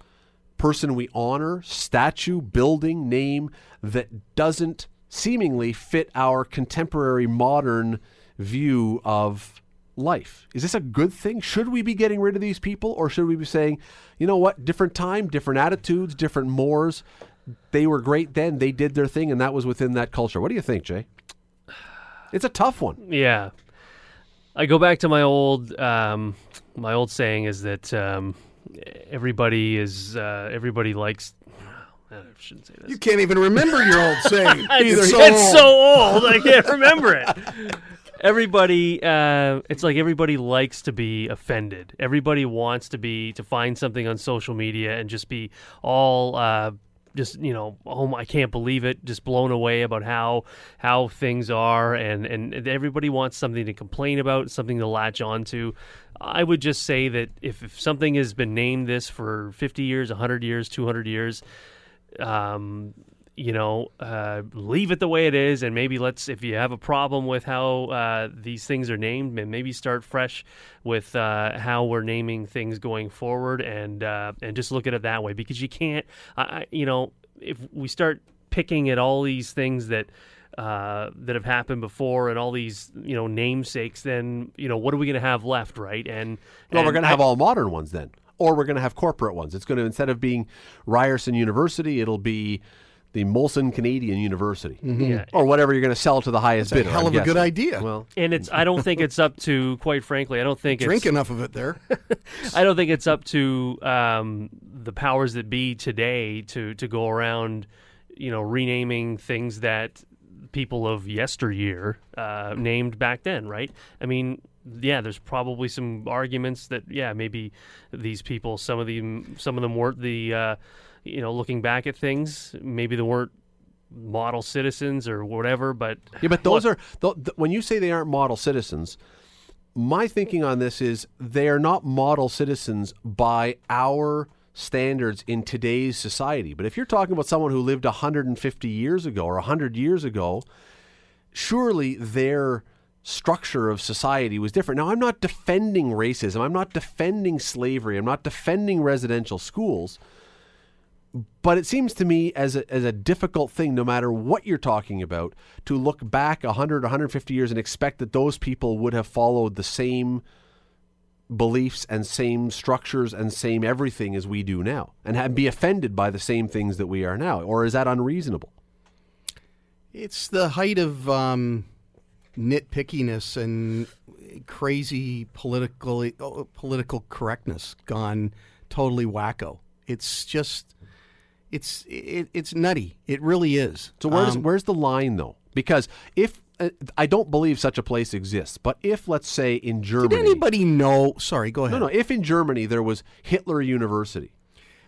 person we honor, statue, building, name that doesn't seemingly fit our contemporary modern view of life. Is this a good thing? Should we be getting rid of these people or should we be saying, you know what, different time, different attitudes, different mores. They were great then, they did their thing and that was within that culture. What do you think, Jay? It's a tough one. Yeah, I go back to my old um, my old saying is that um, everybody is uh, everybody likes. I shouldn't say this. You can't even remember your old saying. Either it's, so it's old. so old I can't remember it. Everybody, uh, it's like everybody likes to be offended. Everybody wants to be to find something on social media and just be all uh, just you know, oh I can't believe it, just blown away about how how things are, and and everybody wants something to complain about, something to latch onto. I would just say that if, if something has been named this for 50 years, 100 years, 200 years, um, you know, uh, leave it the way it is, and maybe let's. If you have a problem with how uh, these things are named, then maybe start fresh with uh, how we're naming things going forward, and uh, and just look at it that way. Because you can't, you know, if we start picking at all these things that. Uh, that have happened before and all these you know namesakes then you know what are we going to have left right and Well, we're going to have all modern ones then, or we're going to have corporate ones. It's going to instead of being Ryerson University, it'll be the Molson Canadian University, Yeah. or whatever you're going to sell to the highest a bidder. hell of a good idea. Well, and it's I don't think it's up to quite frankly I don't think Drink it's, enough of it there. I don't think it's up to um, the powers that be today to to go around, you know, renaming things that people of yesteryear uh, named back then, right? I mean, yeah, there's probably some arguments that yeah, maybe these people, some of them, some of them weren't the, uh, you know, looking back at things, maybe they weren't model citizens or whatever, but yeah, but those look, are th- th- when you say they aren't model citizens. My thinking on this is they are not model citizens by our standards in today's society. But if you're talking about someone who lived 150 years ago or 100 years ago, surely their structure of society was different. Now, I'm not defending racism. I'm not defending slavery. I'm not defending residential schools. But it seems to me as a, as a difficult thing, no matter what you're talking about, to look back 100, 150 years and expect that those people would have followed the same beliefs and same structures and same everything as we do now and have, be offended by the same things that we are now. Or is that unreasonable? It's the height of um, nitpickiness, and crazy political oh, political correctness gone totally wacko. It's just it's it, it's nutty. It really is. So where's Um, where's the line though? Because if uh, I don't believe such a place exists, but if let's say in Germany, did anybody know? Sorry, go ahead. no, no, if in Germany there was Hitler University,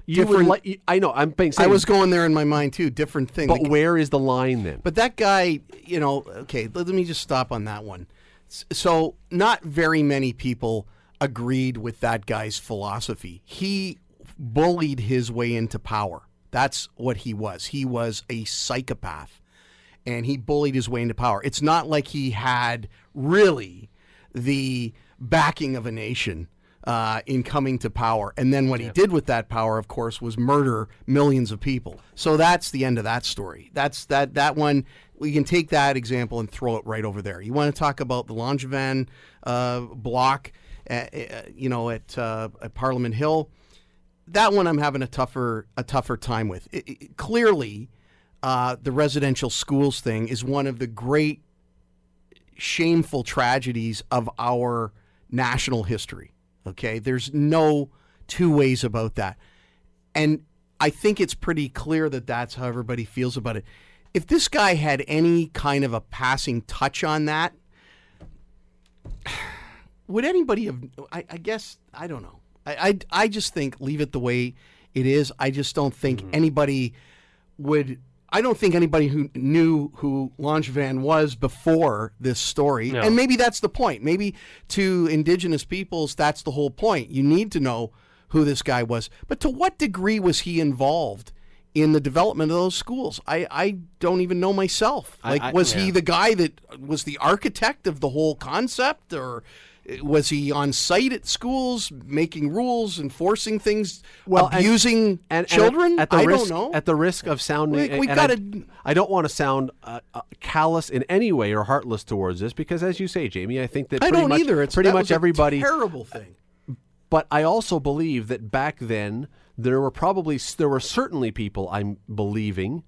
you would Different- I know I'm being. I was going there in my mind too. Different thing. but The- where is the line then? But that guy, you know, okay, let, let me just stop on that one. So, not very many people agreed with that guy's philosophy. He bullied his way into power. That's what he was. He was a psychopath and he bullied his way into power. It's not like he had really the backing of a nation uh, in coming to power. And then what he did with that power, of course, was murder millions of people. So that's the end of that story. That's that that one. We can take that example and throw it right over there. You want to talk about the Langevin uh, block, uh, uh, you know, at, uh, at Parliament Hill that one I'm having a tougher a tougher time with. It, it- clearly, uh, the residential schools thing is one of the great shameful tragedies of our national history. Okay, there's no two ways about that, and I think it's pretty clear that that's how everybody feels about it. If this guy had any kind of a passing touch on that, would anybody have? I, I guess I don't know. I, I I just think leave it the way it is. I just don't think Mm-hmm. anybody would. I don't think anybody who knew who Langevin was before this story, No. and maybe that's the point. Maybe to Indigenous peoples, that's the whole point. You need to know who this guy was, but to what degree was he involved in the development of those schools? I, I don't even know myself. Like, I- was he the guy that was the architect of the whole concept, or was he on site at schools making rules, enforcing things, Well, abusing and, and children? at, at the I risk, don't know. At the risk of sounding, We- we and I- gotta- I, don't want to sound uh, uh, callous in any way or heartless towards this, because as you say, Jamie, I think that I pretty don't much, either. It's pretty much everybody. terrible thing. But I also believe that back then there were probably there were certainly people I'm believing,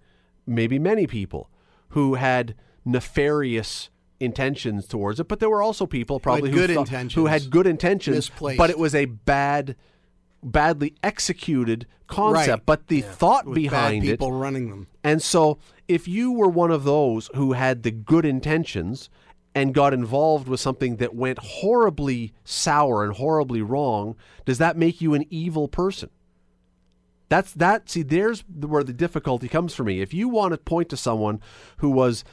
maybe many people, who had nefarious intentions towards it. But there were also people probably who, good thought- who had good intentions, Misplaced. but it was a bad, badly executed concept. Right. But the thought With behind bad it people running them. and so, if you were one of those who had the good intentions and got involved with something that went horribly sour and horribly wrong, does that make you an evil person? That's that. See, there's where the difficulty comes for me. If you want to point to someone who was,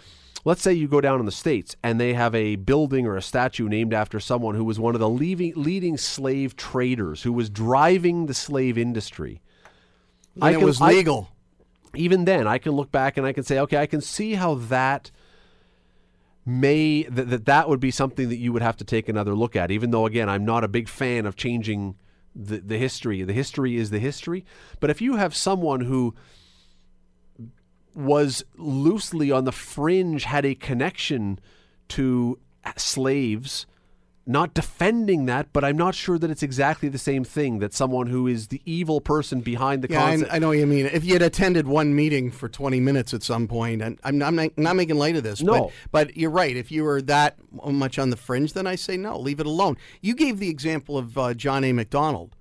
let's say, you go down in the states and they have a building or a statue named after someone who was one of the leading leading slave traders who was driving the slave industry. And it can- was legal. even then I can look back and I can say, okay, I can see how that may that that, that would be something that you would have to take another look at. Even though again, I'm not a big fan of changing the the history. The history is the history. But if you have someone who was loosely on the fringe, had a connection to slaves, not defending that, but I'm not sure that it's exactly the same thing that someone who is the evil person behind the Yeah, concept. I, I know what you mean. If you had attended one meeting for 20 minutes at some point, and I'm, I'm not, not making light of this, No. but, but you're right. If you were that much on the fringe, then I say no, leave it alone. You gave the example of uh, John A. Macdonald.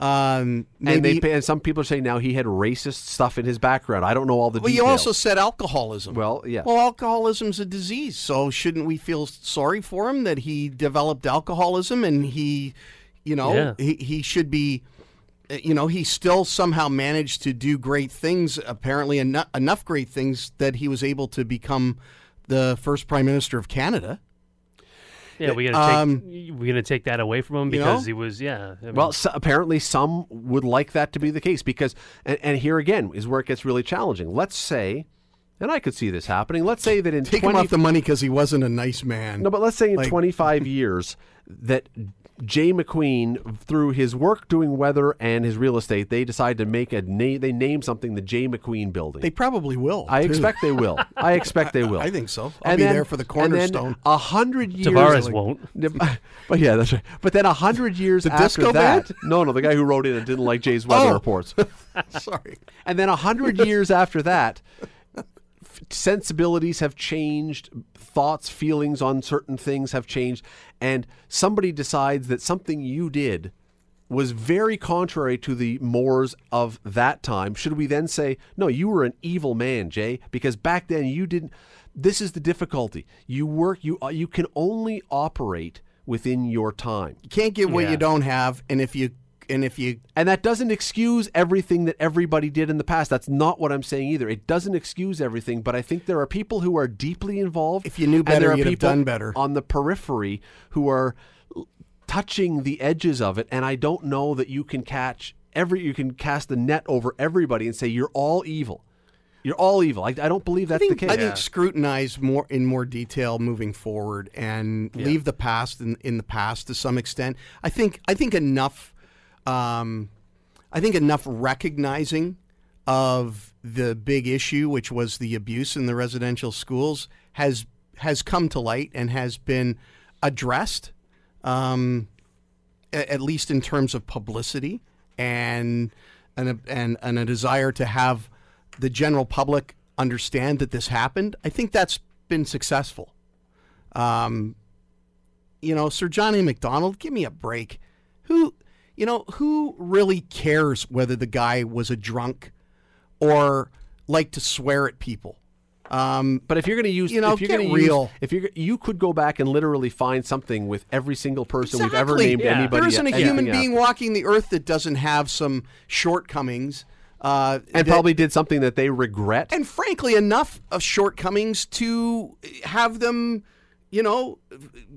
Um, And, they, and some people are saying now he had racist stuff in his background. I don't know all the well, details. you also said alcoholism. Well, yeah. Well, alcoholism's a disease, so shouldn't we feel sorry for him that he developed alcoholism and he, you know, Yeah. he, he should be, uh, you know, he still somehow managed to do great things, apparently enough, enough great things that he was able to become the first prime minister of Canada. Yeah, we gonna take Um, we gonna take that away from him you because know? he was yeah. I mean, well, so apparently some would like that to be the case because, and, and here again is where it gets really challenging. Let's say, and I could see this happening. Let's say that in Take 20, him off the money because he wasn't a nice man. No, but let's say in Like- 25 years that Jay McQueen, through his work doing weather and his real estate, they decide to make a name. They name something the Jay McQueen Building. they probably will. I too. expect they will. I expect they will. I think so. I'll be there for the cornerstone. A hundred years. Tavares won't. But yeah, that's right. But then a hundred years The after disco that, band? no, no, the guy who wrote in and didn't like Jay's weather Oh. reports. Sorry. And then a hundred years after that, sensibilities have changed, thoughts, feelings on certain things have changed, and somebody decides that something you did was very contrary to the mores of that time, should we then say, no, you were an evil man, Jay, because back then you didn't. This is the difficulty. You work. You uh, you can only operate within your time. You can't get what Yeah. you don't have, and if you and if you And that doesn't excuse everything that everybody did in the past. That's not what I'm saying either. It doesn't excuse everything, but I think there are people who are deeply involved. If you knew better, there are you'd have done better. On the periphery who are touching the edges of it, and I don't know that you can catch every. You can cast the net over everybody and say you're all evil. You're all evil. I, I don't believe that's think, the case. I think scrutinize more in more detail moving forward and leave the past in, in the past to some extent. I think I think enough. Um, I think enough recognizing of the big issue, which was the abuse in the residential schools, has has come to light and has been addressed, um, at least in terms of publicity and and a, and, and a desire to have the general public understand that this happened. I think that's been successful. Um, you know, Sir John A. Macdonald, give me a break. Who, you know, who really cares whether the guy was a drunk or liked to swear at people? Um, But if you're going to use, You know, if you're get going to real. use, if you're, you could go back and literally find something with every single person we've ever named Yeah. anybody. there isn't a anything human after. being walking the earth that doesn't have some shortcomings. Uh, and that- probably did something that they regret. and frankly enough of shortcomings to have them you know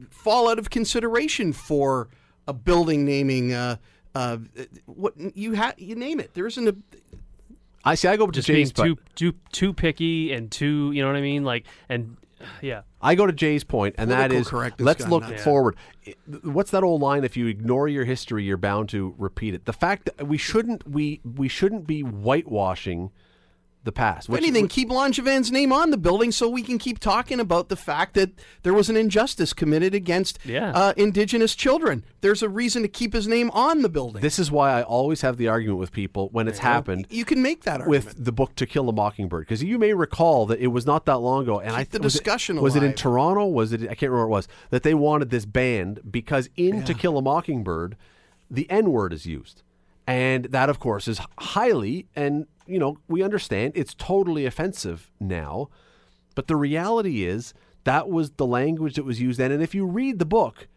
fall out of consideration for a building naming uh, uh, what you ha- you name it there isn't a I see. I go to Just being Jay's, but too too too picky and too, you know what I mean? Like, and yeah, I go to Jay's point, and that Political is correctness let's look nuts. forward. I- What's that old line? If you ignore your history, you're bound to repeat it. The fact that we shouldn't we we shouldn't be whitewashing the past. if which- anything keep Langevin's name on the building so we can keep talking about the fact that there was an injustice committed against Yeah. uh, indigenous children there's a reason to keep his name on the building This is why I always have the argument with people when it's happened. you can make that argument. with the book To Kill a Mockingbird because you may recall that it was not that long ago, and I the was it- discussion was it in. Toronto? Was it? I can't remember what it was that they wanted this banned because in To Kill a Mockingbird, the N word is used, and that of course is highly and you know we understand it's totally offensive now, but the reality is that was the language that was used then, and if you read the book,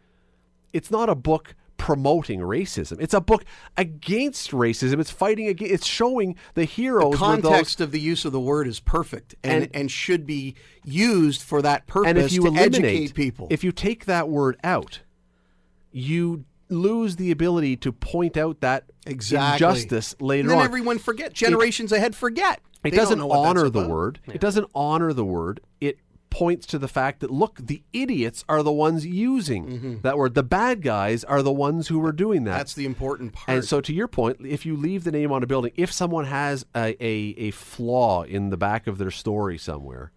it's not a book promoting racism. It's a book against racism. It's fighting against. It's showing the heroes those context of the use of the word is perfect and, And- and, should be used for that purpose and if you to eliminate educate people. if you take that word out, you lose the ability to point out that exactly. injustice later and then on. everyone forget. Generations ahead forget. it They doesn't know what that's honor the about. word. It doesn't honor the word. It points to the fact that look, the idiots are the ones using that word. The bad guys are the ones who were doing that. Mm-hmm. That's the important part. And so, to your point, if you leave the name on a building, if someone has a, a, a flaw in the back of their story somewhere,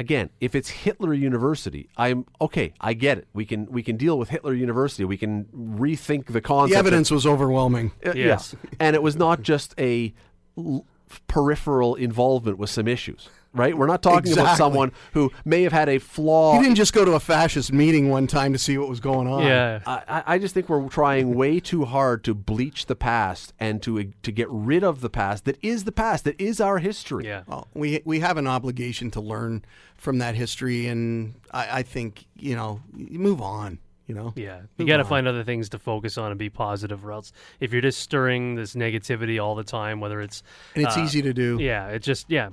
again, if it's Hitler University, I'm okay. I get it. We can we can deal with Hitler University. We can rethink the concept. the of- evidence was overwhelming. uh, Yes. yeah. and it was not just a l- peripheral involvement with some issues. Right? We're not talking about someone who may have had a flaw He didn't just go to a fascist meeting one time to see what was going on. yeah. I, I- I just think we're trying way too hard to bleach the past and to to get rid of the past that is the past that is our history. yeah. Well, we we have an obligation to learn from that history, and I, I think you know, move on. You know. Yeah, you got to find other things to focus on and be positive, or else if you're just stirring this negativity all the time, whether it's And it's uh, easy to do. yeah, it just yeah,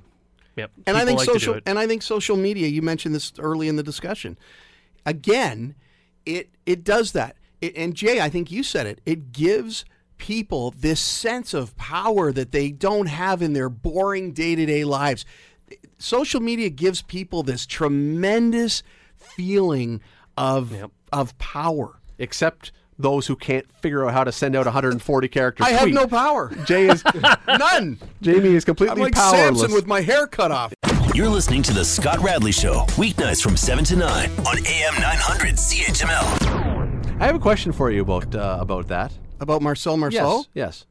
yep. And I think like social and I think social media. You mentioned this early in the discussion. Again, it it does that. It, and Jay, I think you said it. It gives people this sense of power that they don't have in their boring day to day lives. Social media gives people this tremendous feeling of Yep. Of power. Except those who can't figure out how to send out 140 characters. I have no power. Jay is None. Jamie is I'm completely like powerless. Samson with my hair cut off. You're listening to The Scott Radley Show, weeknights from 7 to 9 on AM 900 CHML. I have a question for you about uh, about that. About Marcel Marceau? Yes, yes.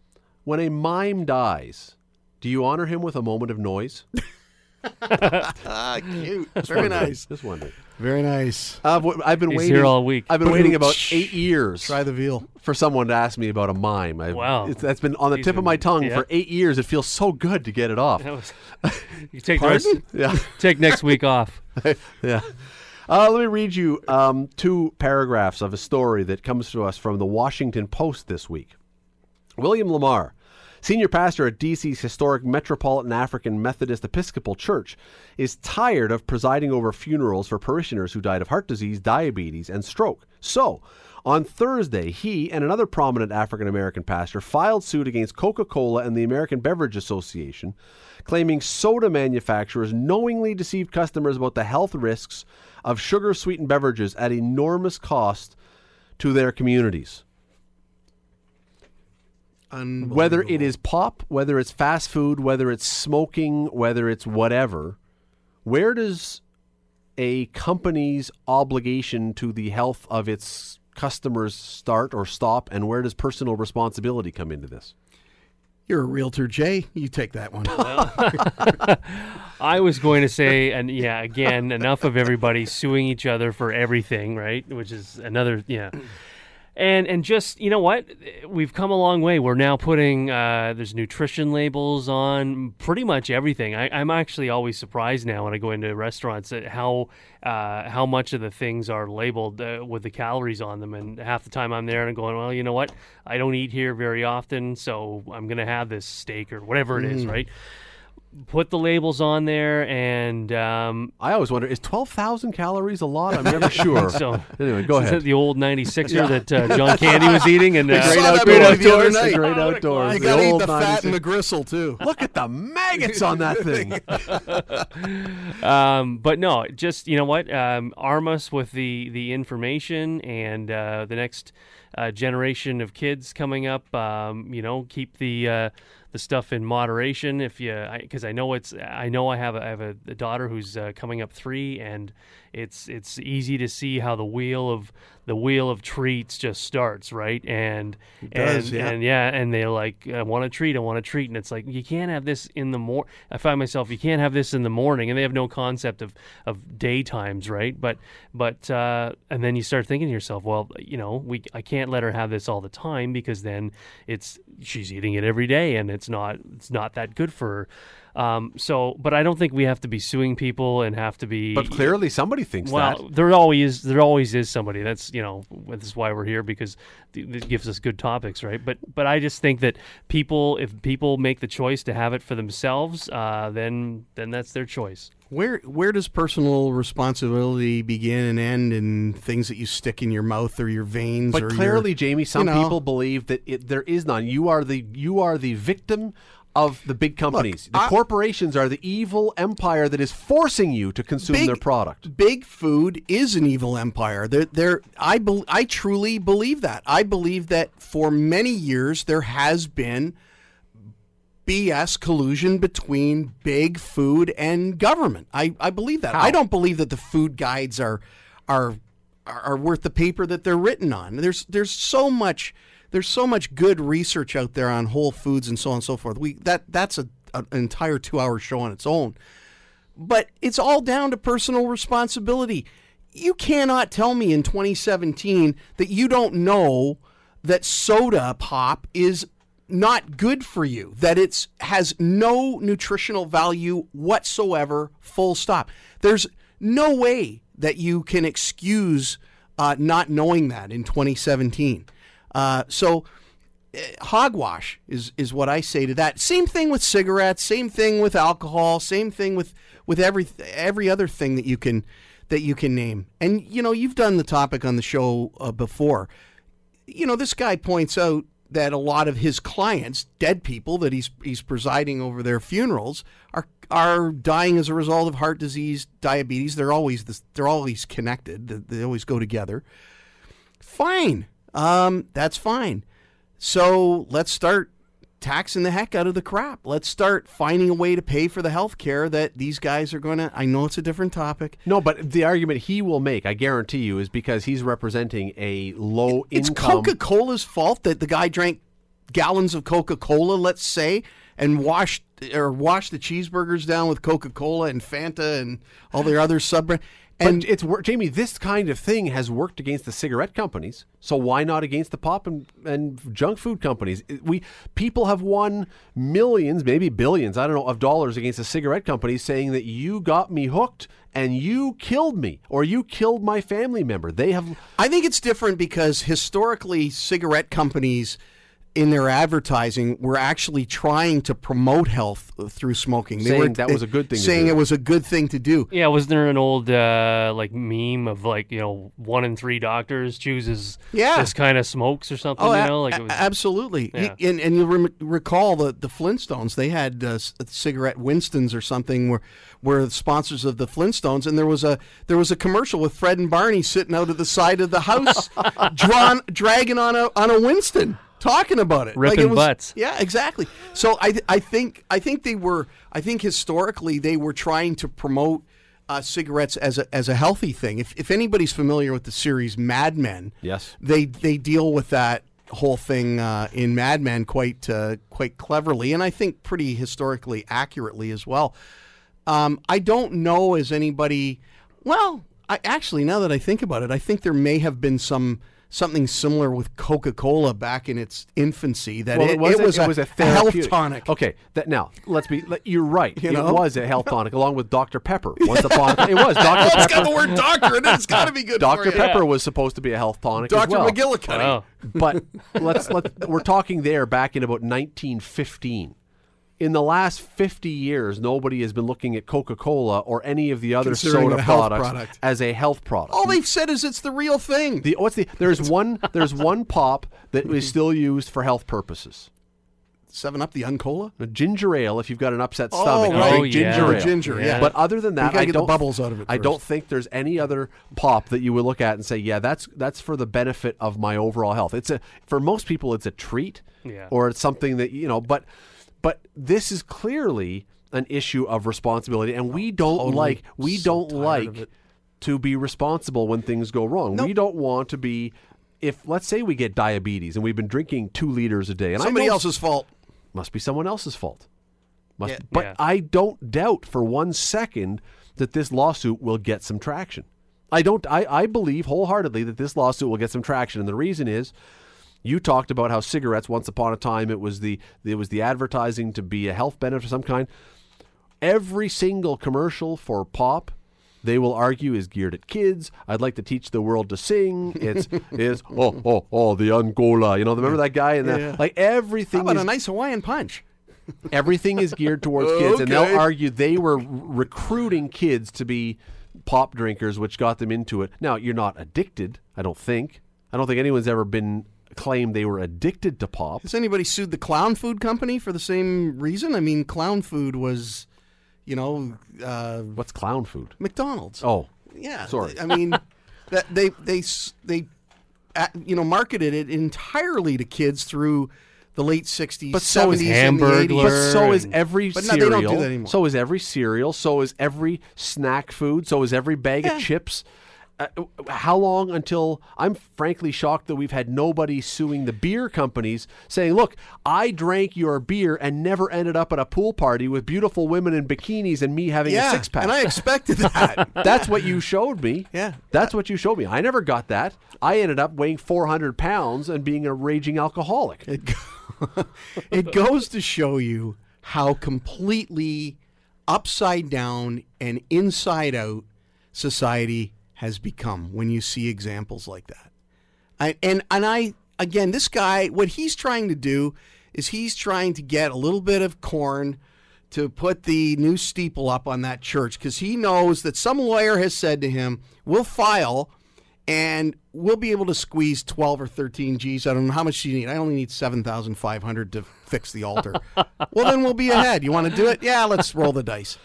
When a mime dies, do you honor him with a moment of noise? ah, cute. Very nice. Just wondering. Very nice. Wh- I've been He's waiting here all week. I've been waiting about eight years Try the veal. for someone to ask me about a mime. I've, Wow. it's, that's been on the He's tip of my tongue yeah. for eight years. It feels so good to get it off. That was- you take the rest, Yeah. take next week off. yeah. Uh, let me read you um, two paragraphs of a story that comes to us from the Washington Post this week. William Lamar, senior pastor at DC's historic Metropolitan African Methodist Episcopal Church, is tired of presiding over funerals for parishioners who died of heart disease, diabetes, and stroke. So, on Thursday, he and another prominent African American pastor filed suit against Coca Cola and the American Beverage Association, claiming soda manufacturers knowingly deceived customers about the health risks of sugar sweetened beverages at enormous cost to their communities. Whether it is pop, whether it's fast food, whether it's smoking, whether it's whatever, where does a company's obligation to the health of its customers start or stop, and where does personal responsibility come into this? You're a realtor, Jay. You take that one. I was going to say, and yeah, again, enough of everybody suing each other for everything, right? Which is another, yeah. And and just you know what, we've come a long way. We're now putting uh, there's nutrition labels on pretty much everything. I, I'm actually always surprised now when I go into restaurants at how uh, how much of the things are labeled uh, with the calories on them. And half the time I'm there and I'm going, well, you know what, I don't eat here very often, so I'm gonna have this steak or whatever it is, right? Put the labels on there, and um, I always wonder is 12,000 calories a lot? I'm never sure. so anyway, go ahead. the old 96er that uh, John Candy was eating and uh, Great saw that outdoors. the Great Oh, outdoors. You The gotta eat old the fat and the gristle too. Look at the maggots on that thing. um, but no, just you know what, um, arm us with the the information and uh, the next uh, generation of kids coming up. Um, you know, keep the uh, the stuff in moderation. If you, because I, know it's, I know I have a, I have a, a daughter who's uh, coming up three, and it's it's easy to see how the wheel of the wheel of treats just starts right? And does, and, yeah. and yeah and they're like i want a treat i want a treat. And it's like you can't have this in the mor i find myself you can't have this in the morning. And they have no concept of of daytimes right? But but uh and then you start thinking to yourself well you know we i can't let her have this all the time because then it's she's eating it every day and it's not it's not that good for her um so but i don't think we have to be suing people and have to be But clearly somebody thinks well, that. there always there always is somebody. That's you know this is why we're here because th- it gives us good topics, right? But but I just think that people, if people make the choice to have it for themselves, uh, then then that's their choice. Where where does personal responsibility begin and end in things that you stick in your mouth or your veins? But or clearly, your, Jamie, some you know. people believe that it, there is none. You are the you are the victim of the big companies. the I- corporations are the evil empire that is forcing you to consume Big- their product. Big food is an evil empire. They're, they're, I, bel I truly believe that. I believe that for many years there has been BS collusion between big food and government. I, I believe that. How? I don't believe that the food guides are are are worth the paper that they're written on. There's there's so much there's so much good research out there on whole foods and so on and so forth. We that that's a, an entire two hour show on its own but it's all down to personal responsibility. You cannot tell me in 2017 that you don't know that soda pop is not good for you, that it's has no nutritional value whatsoever, full stop. There's no way that you can excuse uh, not knowing that in 2017. Uh, so hogwash is is what I say to that. Same thing with cigarettes, same thing with alcohol, same thing with with every every other thing that you can that you can name. And you know, you've done the topic on the show uh, before. You know, this guy points out that a lot of his clients, dead people that he's he's presiding over their funerals, are are dying as a result of heart disease, diabetes. They're always this, they're always connected. They, they always go together. Fine, um, that's fine. So let's start taxing the heck out of the crap. Let's start finding a way to pay for the health care that these guys are going to. I know it's a different topic. No, but the argument he will make, I guarantee you, is because he's representing a low It's income. Coca Cola's fault that the guy drank gallons of Coca Cola, let's say, and washed or washed the cheeseburgers down with Coca Cola and Fanta and all their other sub brands. And but it's Jamie. This kind of thing has worked against the cigarette companies, so why not against the pop and, and junk food companies? We people have won millions, maybe billions, I don't know, of dollars against the cigarette companies, saying that you got me hooked and you killed me or you killed my family member. They have I think it's different because historically, cigarette companies in their advertising were actually trying to promote health through smoking. They Saying were that was a good thing to Saying do. it was a good thing to do. Yeah, wasn't there an old uh, like meme of like you know one in three doctors chooses Yeah. this kind of smokes or something? Oh, you know, like it was, absolutely. Yeah. Y- And, and you rem- recall the, the Flintstones, they had uh, cigarette Winstons or something where were sponsors of the Flintstones, and there was a there was a commercial with Fred and Barney sitting out at the side of the house, drawn dragging on a on a Winston, talking about it, Ripping it was- butts. Yeah, exactly. So I th- I think I think they were I think historically they were trying to promote. Uh, cigarettes as a as a healthy thing. If if anybody's familiar with the series Mad Men, Yes. they they deal with that whole thing uh, in Mad Men quite uh, quite cleverly, and I think pretty historically accurately as well. Um, I don't know as anybody. Well, I actually now that I think about it, I think there may have been some something similar with Coca Cola back in its infancy. That well, it, it, was, it was, a, a, it was a, health tonic. Okay, that now let's be. Let, you're right. You it know? was a health tonic along with Dr Pepper. Once upon it was Dr Oh, it's Pepper. got the word doctor in it. It's got to be good. Dr for you. Pepper was supposed to be a health tonic. as Dr. well. McGillicuddy. wow. but let's let we're talking there back in about 1915. In the last 50 years, nobody has been looking at Coca-Cola or any of the other soda it a health products product. as a health product. All they've said is it's the real thing. the what's the there's one there's one pop that is still used for health purposes. Seven Up, the Uncola. A ginger ale, if you've got an upset Oh, stomach, right. Oh, ginger yeah. ale. Ginger, yeah. But other than that, I get the don't bubbles out of it I don't think there's any other pop that you would look at and say, yeah, that's that's for the benefit of my overall health. It's a for most people, it's a treat, Yeah. or it's something that you know. But but this is clearly an issue of responsibility, and we don't Totally like we so don't like to be responsible when things go wrong. We don't want to be. If let's say we get diabetes and we've been drinking two liters a day, and I Somebody know else's fault. must be someone else's fault. Must, Yeah. but Yeah. I don't doubt for one second that this lawsuit will get some traction. I don't. I, I believe wholeheartedly that this lawsuit will get some traction, and the reason is, you talked about how cigarettes. Once upon a time, it was the it was the advertising to be a health benefit of some kind. Every single commercial for pop. They will argue is geared at kids. I'd like to teach the world to sing. It's is oh oh oh the Uncola. You know, remember that guy and Yeah, like everything How about is a nice Hawaiian punch? everything is geared towards kids, and they'll argue they were r- recruiting kids to be pop drinkers, which got them into it. Now, you're not addicted, I don't think. I don't think anyone's ever been claimed they were addicted to pop. Has anybody sued the clown food company for the same reason? I mean, clown food was, you know, uh, What's clown food? McDonald's. Oh, yeah. sorry. I mean, that they they they, uh, you know, marketed it entirely to kids through the late '60s, But so is '70s, and the '80s. Hamburglar. but so is every But no, they don't cereal. do that anymore. So is every cereal. So is every snack food. So is every bag Yeah. of chips. Uh, how long until I'm frankly shocked that we've had nobody suing the beer companies saying, "Look, I drank your beer and never ended up at a pool party with beautiful women in bikinis and me having yeah, a six pack." and I expected that. That's what you showed me. Yeah. That's what you showed me. I never got that. I ended up weighing 400 pounds and being a raging alcoholic. It, go- it goes to show you how completely upside down and inside out society has become when you see examples like that. I, and and I again, this guy, what he's trying to do is he's trying to get a little bit of corn to put the new steeple up on that church because he knows that some lawyer has said to him, "We'll file." and we'll be able to squeeze 12 or 13 G's. I don't know how much you need. I only need 7,500 to fix the altar. well, then we'll be ahead. You want to do it? Yeah, let's roll the dice.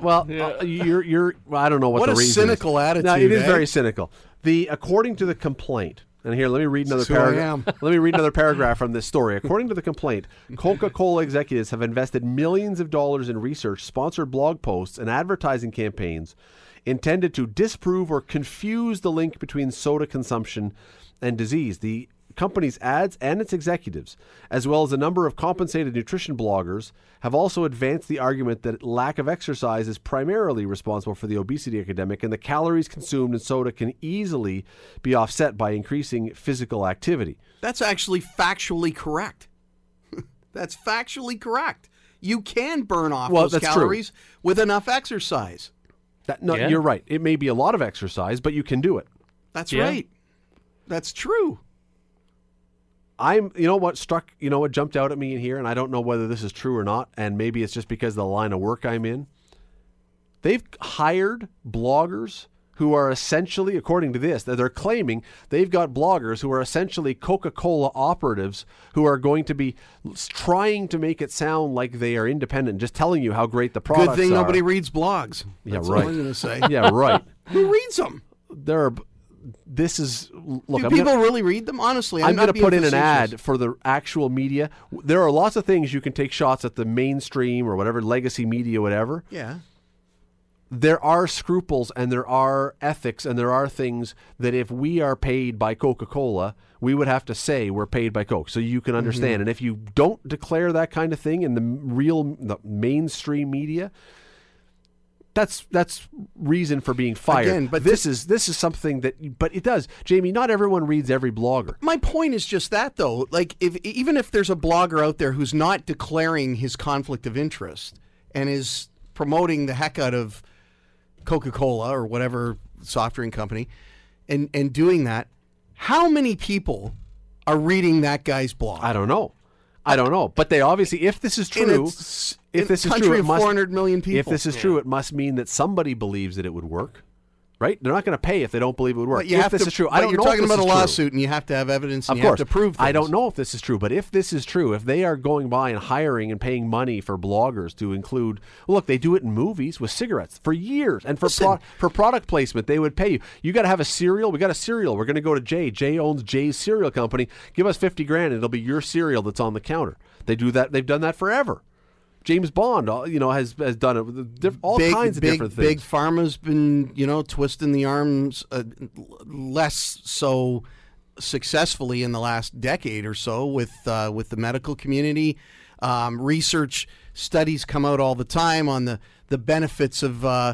Well, uh, you're you're. well, I don't know what, What the a reason cynical is. attitude, No, it is eh? very cynical. The according to the complaint, and here let me read another This is who I paragraph. Let me read another paragraph from this story. According to the complaint, Coca-Cola executives have invested millions of dollars in research, sponsored blog posts, and advertising campaigns intended to disprove or confuse the link between soda consumption and disease. The company's ads and its executives, as well as a number of compensated nutrition bloggers, have also advanced the argument that lack of exercise is primarily responsible for the obesity epidemic, and the calories consumed in soda can easily be offset by increasing physical activity. That's actually factually correct. That's factually correct. You can burn off Well, those that's true. calories with enough exercise. That, no, Yeah. you're right. It may be a lot of exercise, but you can do it. That's Yeah. right. That's true. I'm, you know what struck, you know what jumped out at me in here, and I don't know whether this is true or not, and maybe it's just because of the line of work I'm in. They've hired bloggers who are essentially, according to this, that they're claiming they've got bloggers who are essentially Coca-Cola operatives who are going to be trying to make it sound like they are independent, just telling you how great the products Good thing are. nobody reads blogs. Yeah, That's right. all I'm going to say. yeah, right. Who reads them? There are. This is look. Do people gonna- really read them? Honestly, I'm, I'm going to put in an ad for the actual media. There are lots of things you can take shots at the mainstream or whatever legacy media, whatever. Yeah. There are scruples and there are ethics and there are things that if we are paid by Coca Cola, we would have to say we're paid by Coke, so you can Mm-hmm. understand. And if you don't declare that kind of thing in the real, the mainstream media, that's that's reason for being fired. Again, but this is this is something that, but it does, Janie. Not everyone reads every blogger. My point is just that, though. Like, if even if there's a blogger out there who's not declaring his conflict of interest and is promoting the heck out of Coca Cola or whatever soft drink company, and and doing that, how many people are reading that guy's blog? I don't know. I don't know. But they obviously, if this is true, if this is true, it of must, 400 million If this is true, it must mean that somebody believes that it would work, right? They're not going to pay if they don't believe it would work. But you if have this to, is true, I don't you're know talking if this about a is true. lawsuit, and you have to have evidence, and Of course, to prove. I don't know if this is true, but if this is true, if they are going by and hiring and paying money for bloggers to include, look, they do it in movies with cigarettes for years, and for pro- for product placement, they would pay you. You got to have a cereal. We got a cereal. We're going to go to Jay. Jay owns Jay's cereal company. Give us fifty grand, and it'll be your cereal that's on the counter. They do that. They've done that forever. James Bond, uh, you know, has has done it with diff- all big, kinds of big, different things. Big pharma's been, you know, twisting the arms uh, less so successfully in the last decade or so with uh, with the medical community. Um, research studies come out all the time on the the benefits of uh,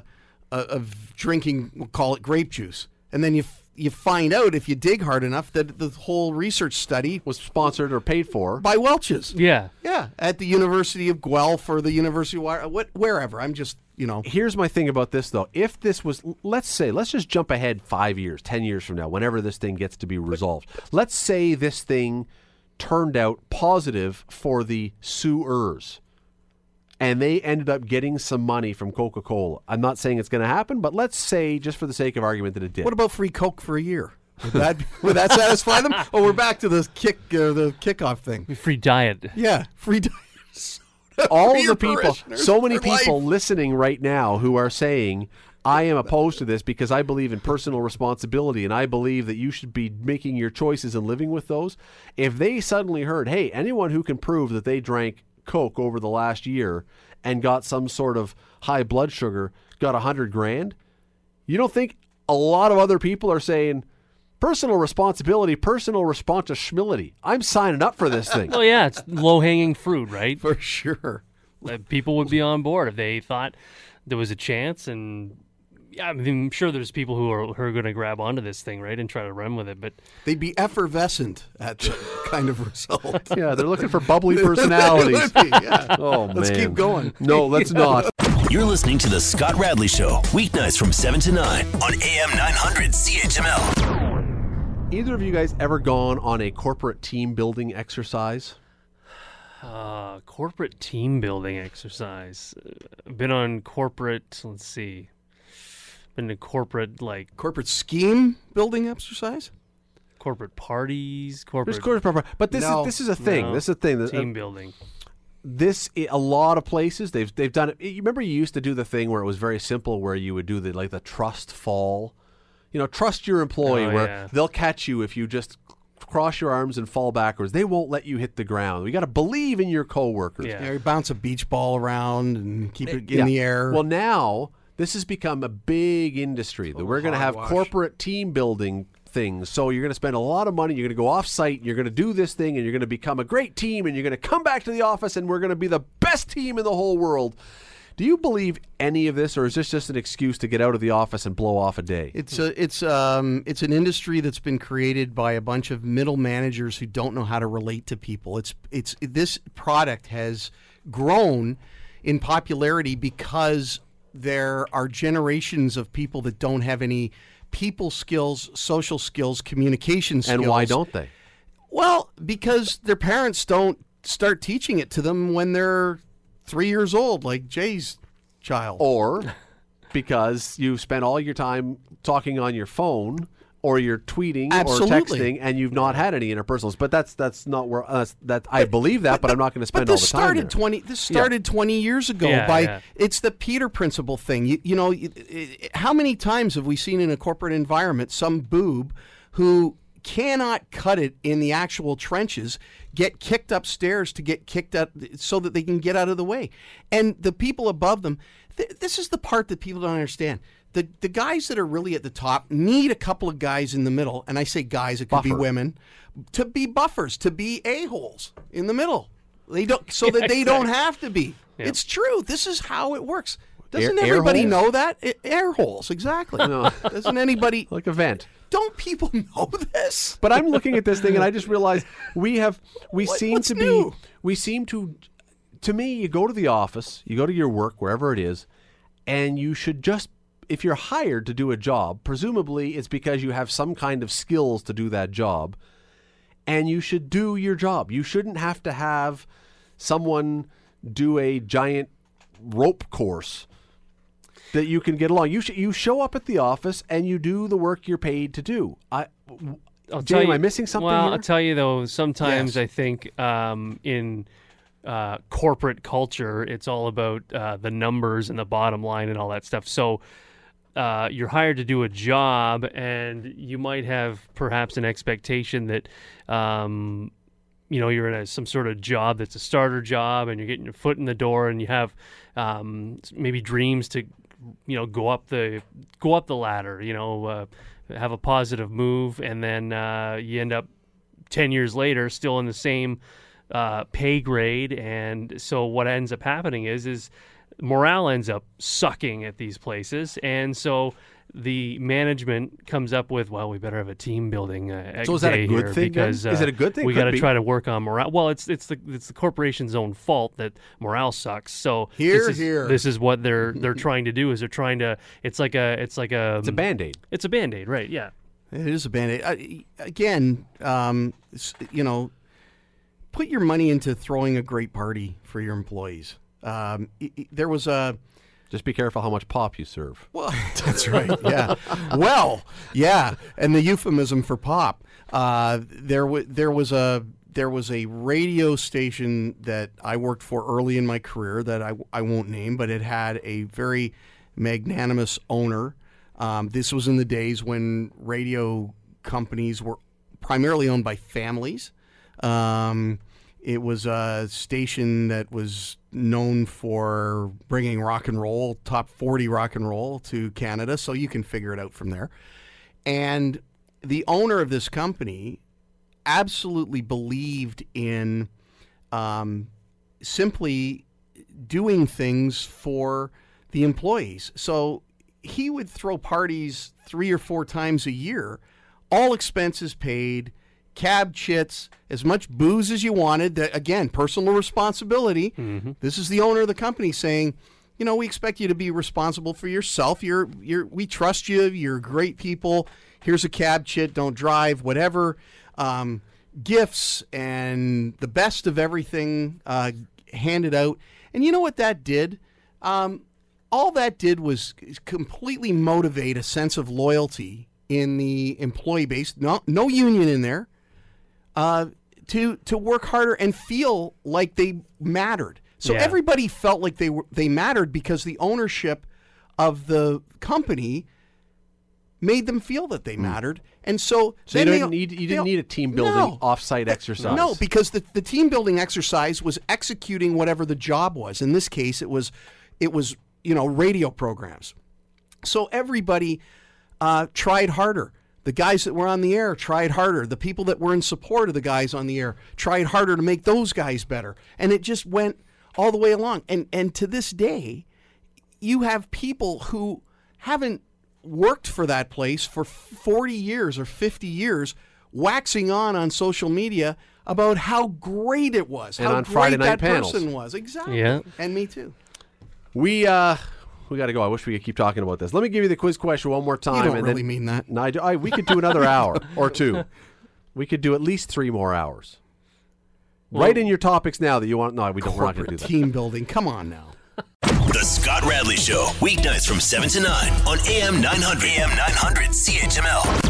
uh, of drinking. We'll call it grape juice, and then you f- you find out if you dig hard enough that the whole research study was sponsored or paid for. by Welch's. Yeah. Yeah, at the University of Guelph or the University of what wherever. I'm just you know Here's my thing about this, though. If this was, let's say, let's just jump ahead five years, 10 years from now, whenever this thing gets to be resolved. Let's say this thing turned out positive for the suers and they ended up getting some money from Coca Cola. I'm not saying it's going to happen, but let's say, just for the sake of argument, that it did. What about free Coke for a year? Would that would that satisfy them? Oh, we're back to the kick uh, the kickoff thing? Free diet. Yeah, free diet. all for the people, so many people life. listening right now who are saying, I am opposed to this because I believe in personal responsibility and I believe that you should be making your choices and living with those. If they suddenly heard, hey, anyone who can prove that they drank Coke over the last year and got some sort of high blood sugar got a hundred grand, you don't think a lot of other people are saying, personal responsibility, personal responsibility. I'm signing up for this thing. Oh yeah, it's low hanging fruit, right? For sure. Uh, People would be on board if they thought there was a chance, and I mean, I'm sure there's people who are who are going to grab onto this thing, right, and try to run with it. But They'd be effervescent at the kind of result. yeah, they're looking for bubbly personalities. They would be, yeah. Oh Let's man. keep going. No, let's not. You're listening to The Scott Radley Show, weeknights from 7 to 9 on AM 900 CHML. Either of you guys ever gone on a corporate team building exercise? uh, corporate team building exercise. Uh, been on corporate. Let's see. Been to corporate like Corporate scheme building exercise. corporate parties, corporate There's corporate, but this No. is this is a thing. No. This is a thing. Uh, team building. this a lot of places they've they've done it. You remember you used to do the thing where it was very simple, where you would do the like the trust fall. You know, trust your employee, Oh, where yeah. they'll catch you if you just cross your arms and fall backwards. They won't let you hit the ground. We got to believe in your coworkers. Yeah. Yeah, you bounce a beach ball around and keep eh, it in Yeah. the air. Well, now this has become a big industry that we're going to have corporate team building things. So you're going to spend a lot of money. You're going to go off site. You're going to do this thing, and you're going to become a great team. And you're going to come back to the office, and we're going to be the best team in the whole world. Do you believe any of this, or is this just an excuse to get out of the office and blow off a day? It's a, it's um it's an industry that's been created by a bunch of middle managers who don't know how to relate to people. It's it's this product has grown in popularity because there are generations of people that don't have any people skills, social skills, communication skills. and why don't they? Well, because their parents don't start teaching it to them when they're 3 years old like Jay's child. Or because you've spent all your time talking on your phone or you're tweeting Absolutely. or texting and you've not had any interpersonals. But that's that's not where uh, that I believe that, but, I'm not going to spend all the time started there. 20 this started 20 years ago Yeah, by yeah. it's the peter principle thing you, you know you- i- i- how many times have we seen in a corporate environment some boob who cannot cut it in the actual trenches get kicked upstairs to get kicked out so that they can get out of the way and the people above them th- this is the part that people don't understand the, the guys that are really at the top need a couple of guys in the middle and i say guys it could be women to be buffers to be a-holes in the middle they don't so that they don't have to be. It's true. This is how it works. Doesn't Air- air everybody holes? know that? A- air holes, exactly. Doesn't anybody like a vent. don't people know this? But I'm looking at this thing and I just realized we have we What- seem to new? be we seem to to me you go to the office, you go to your work wherever it is, and you should just if you're hired to do a job, presumably it's because you have some kind of skills to do that job, and you should do your job. You shouldn't have to have someone do a giant rope course that you can get along. You sh- you show up at the office and you do the work you're paid to do. I I'll Jay, tell am I missing something Well, here? I'll tell you though. Sometimes Yes. I think um, in uh, corporate culture, it's all about uh, the numbers and the bottom line and all that stuff. So uh, you're hired to do a job, and you might have perhaps an expectation that. Um, you know you're in a, some sort of job that's a starter job and you're getting your foot in the door and you have um, maybe dreams to you know go up the go up the ladder you know uh, have a positive move and then uh, you end up 10 years later still in the same uh, pay grade and so what ends up happening is is morale ends up sucking at these places and so the management comes up with well we better have a team building uh, So is that a good thing because Is uh, it a good thing? we got to try to work on morale well it's it's the it's the corporation's own fault that morale sucks so Here, this is, here. this is what they're they're trying to do is they're trying to it's like a it's like a It's a band aid. it's a band-aid right yeah It is a band aid. Again, um, you know, put your money into throwing a great party for your employees. Um, i- i- there was a. Just be careful how much pop you serve. Well, that's right. Yeah. well, yeah. And the euphemism for pop. Uh, there was there was a there was a radio station that I worked for early in my career that I, I won't name, but it had a very magnanimous owner. Um, this was in the days when radio companies were primarily owned by families. Um, it was a station that was known for bringing rock and roll, top 40 rock and roll to Canada, so you can figure it out from there. And the owner of this company absolutely believed in um, simply doing things for the employees. So he would throw parties three or four times a year, all expenses paid, cab chits, as much booze as you wanted. That again, personal responsibility. This is the owner of the company saying, you know, we expect you to be responsible for yourself. You're, you're, we trust you. You're great people. Here's a cab chit. Don't drive. Whatever. Um, gifts and the best of everything uh, handed out. And you know what that did? Um, all that did was completely motivate a sense of loyalty in the employee base. No, no union in there. Uh, to to work harder and feel like they mattered. So Yeah. everybody felt like they were they mattered because the ownership of the company made them feel that they mattered. And so, Hmm. so you, didn't they- need you didn't need a team building No. offsite exercise. no, because the, the team building exercise was executing whatever the job was. In this case, it was it was you know radio programs. So everybody uh, tried harder. The guys that were on the air tried harder. The people that were in support of the guys on the air tried harder to make those guys better. And it just went all the way along. And and to this day, you have people who haven't worked for that place for 40 years or 50 years waxing on on social media about how great it was, And how on great Friday night that panels. person was. Exactly. Yeah. And me too. We uh we got to go. I wish we could keep talking about this. Let me give you the quiz question one more time. You don't and really then, mean that. No, I, do, I we could do another hour or two. We could do at least three more hours. Write in your topics now that you want. No, we don't. We're not going to do that. team building. Come on now. The Scott Radley Show, weeknights from 7 to 9 on AM 900. AM 900 CHML.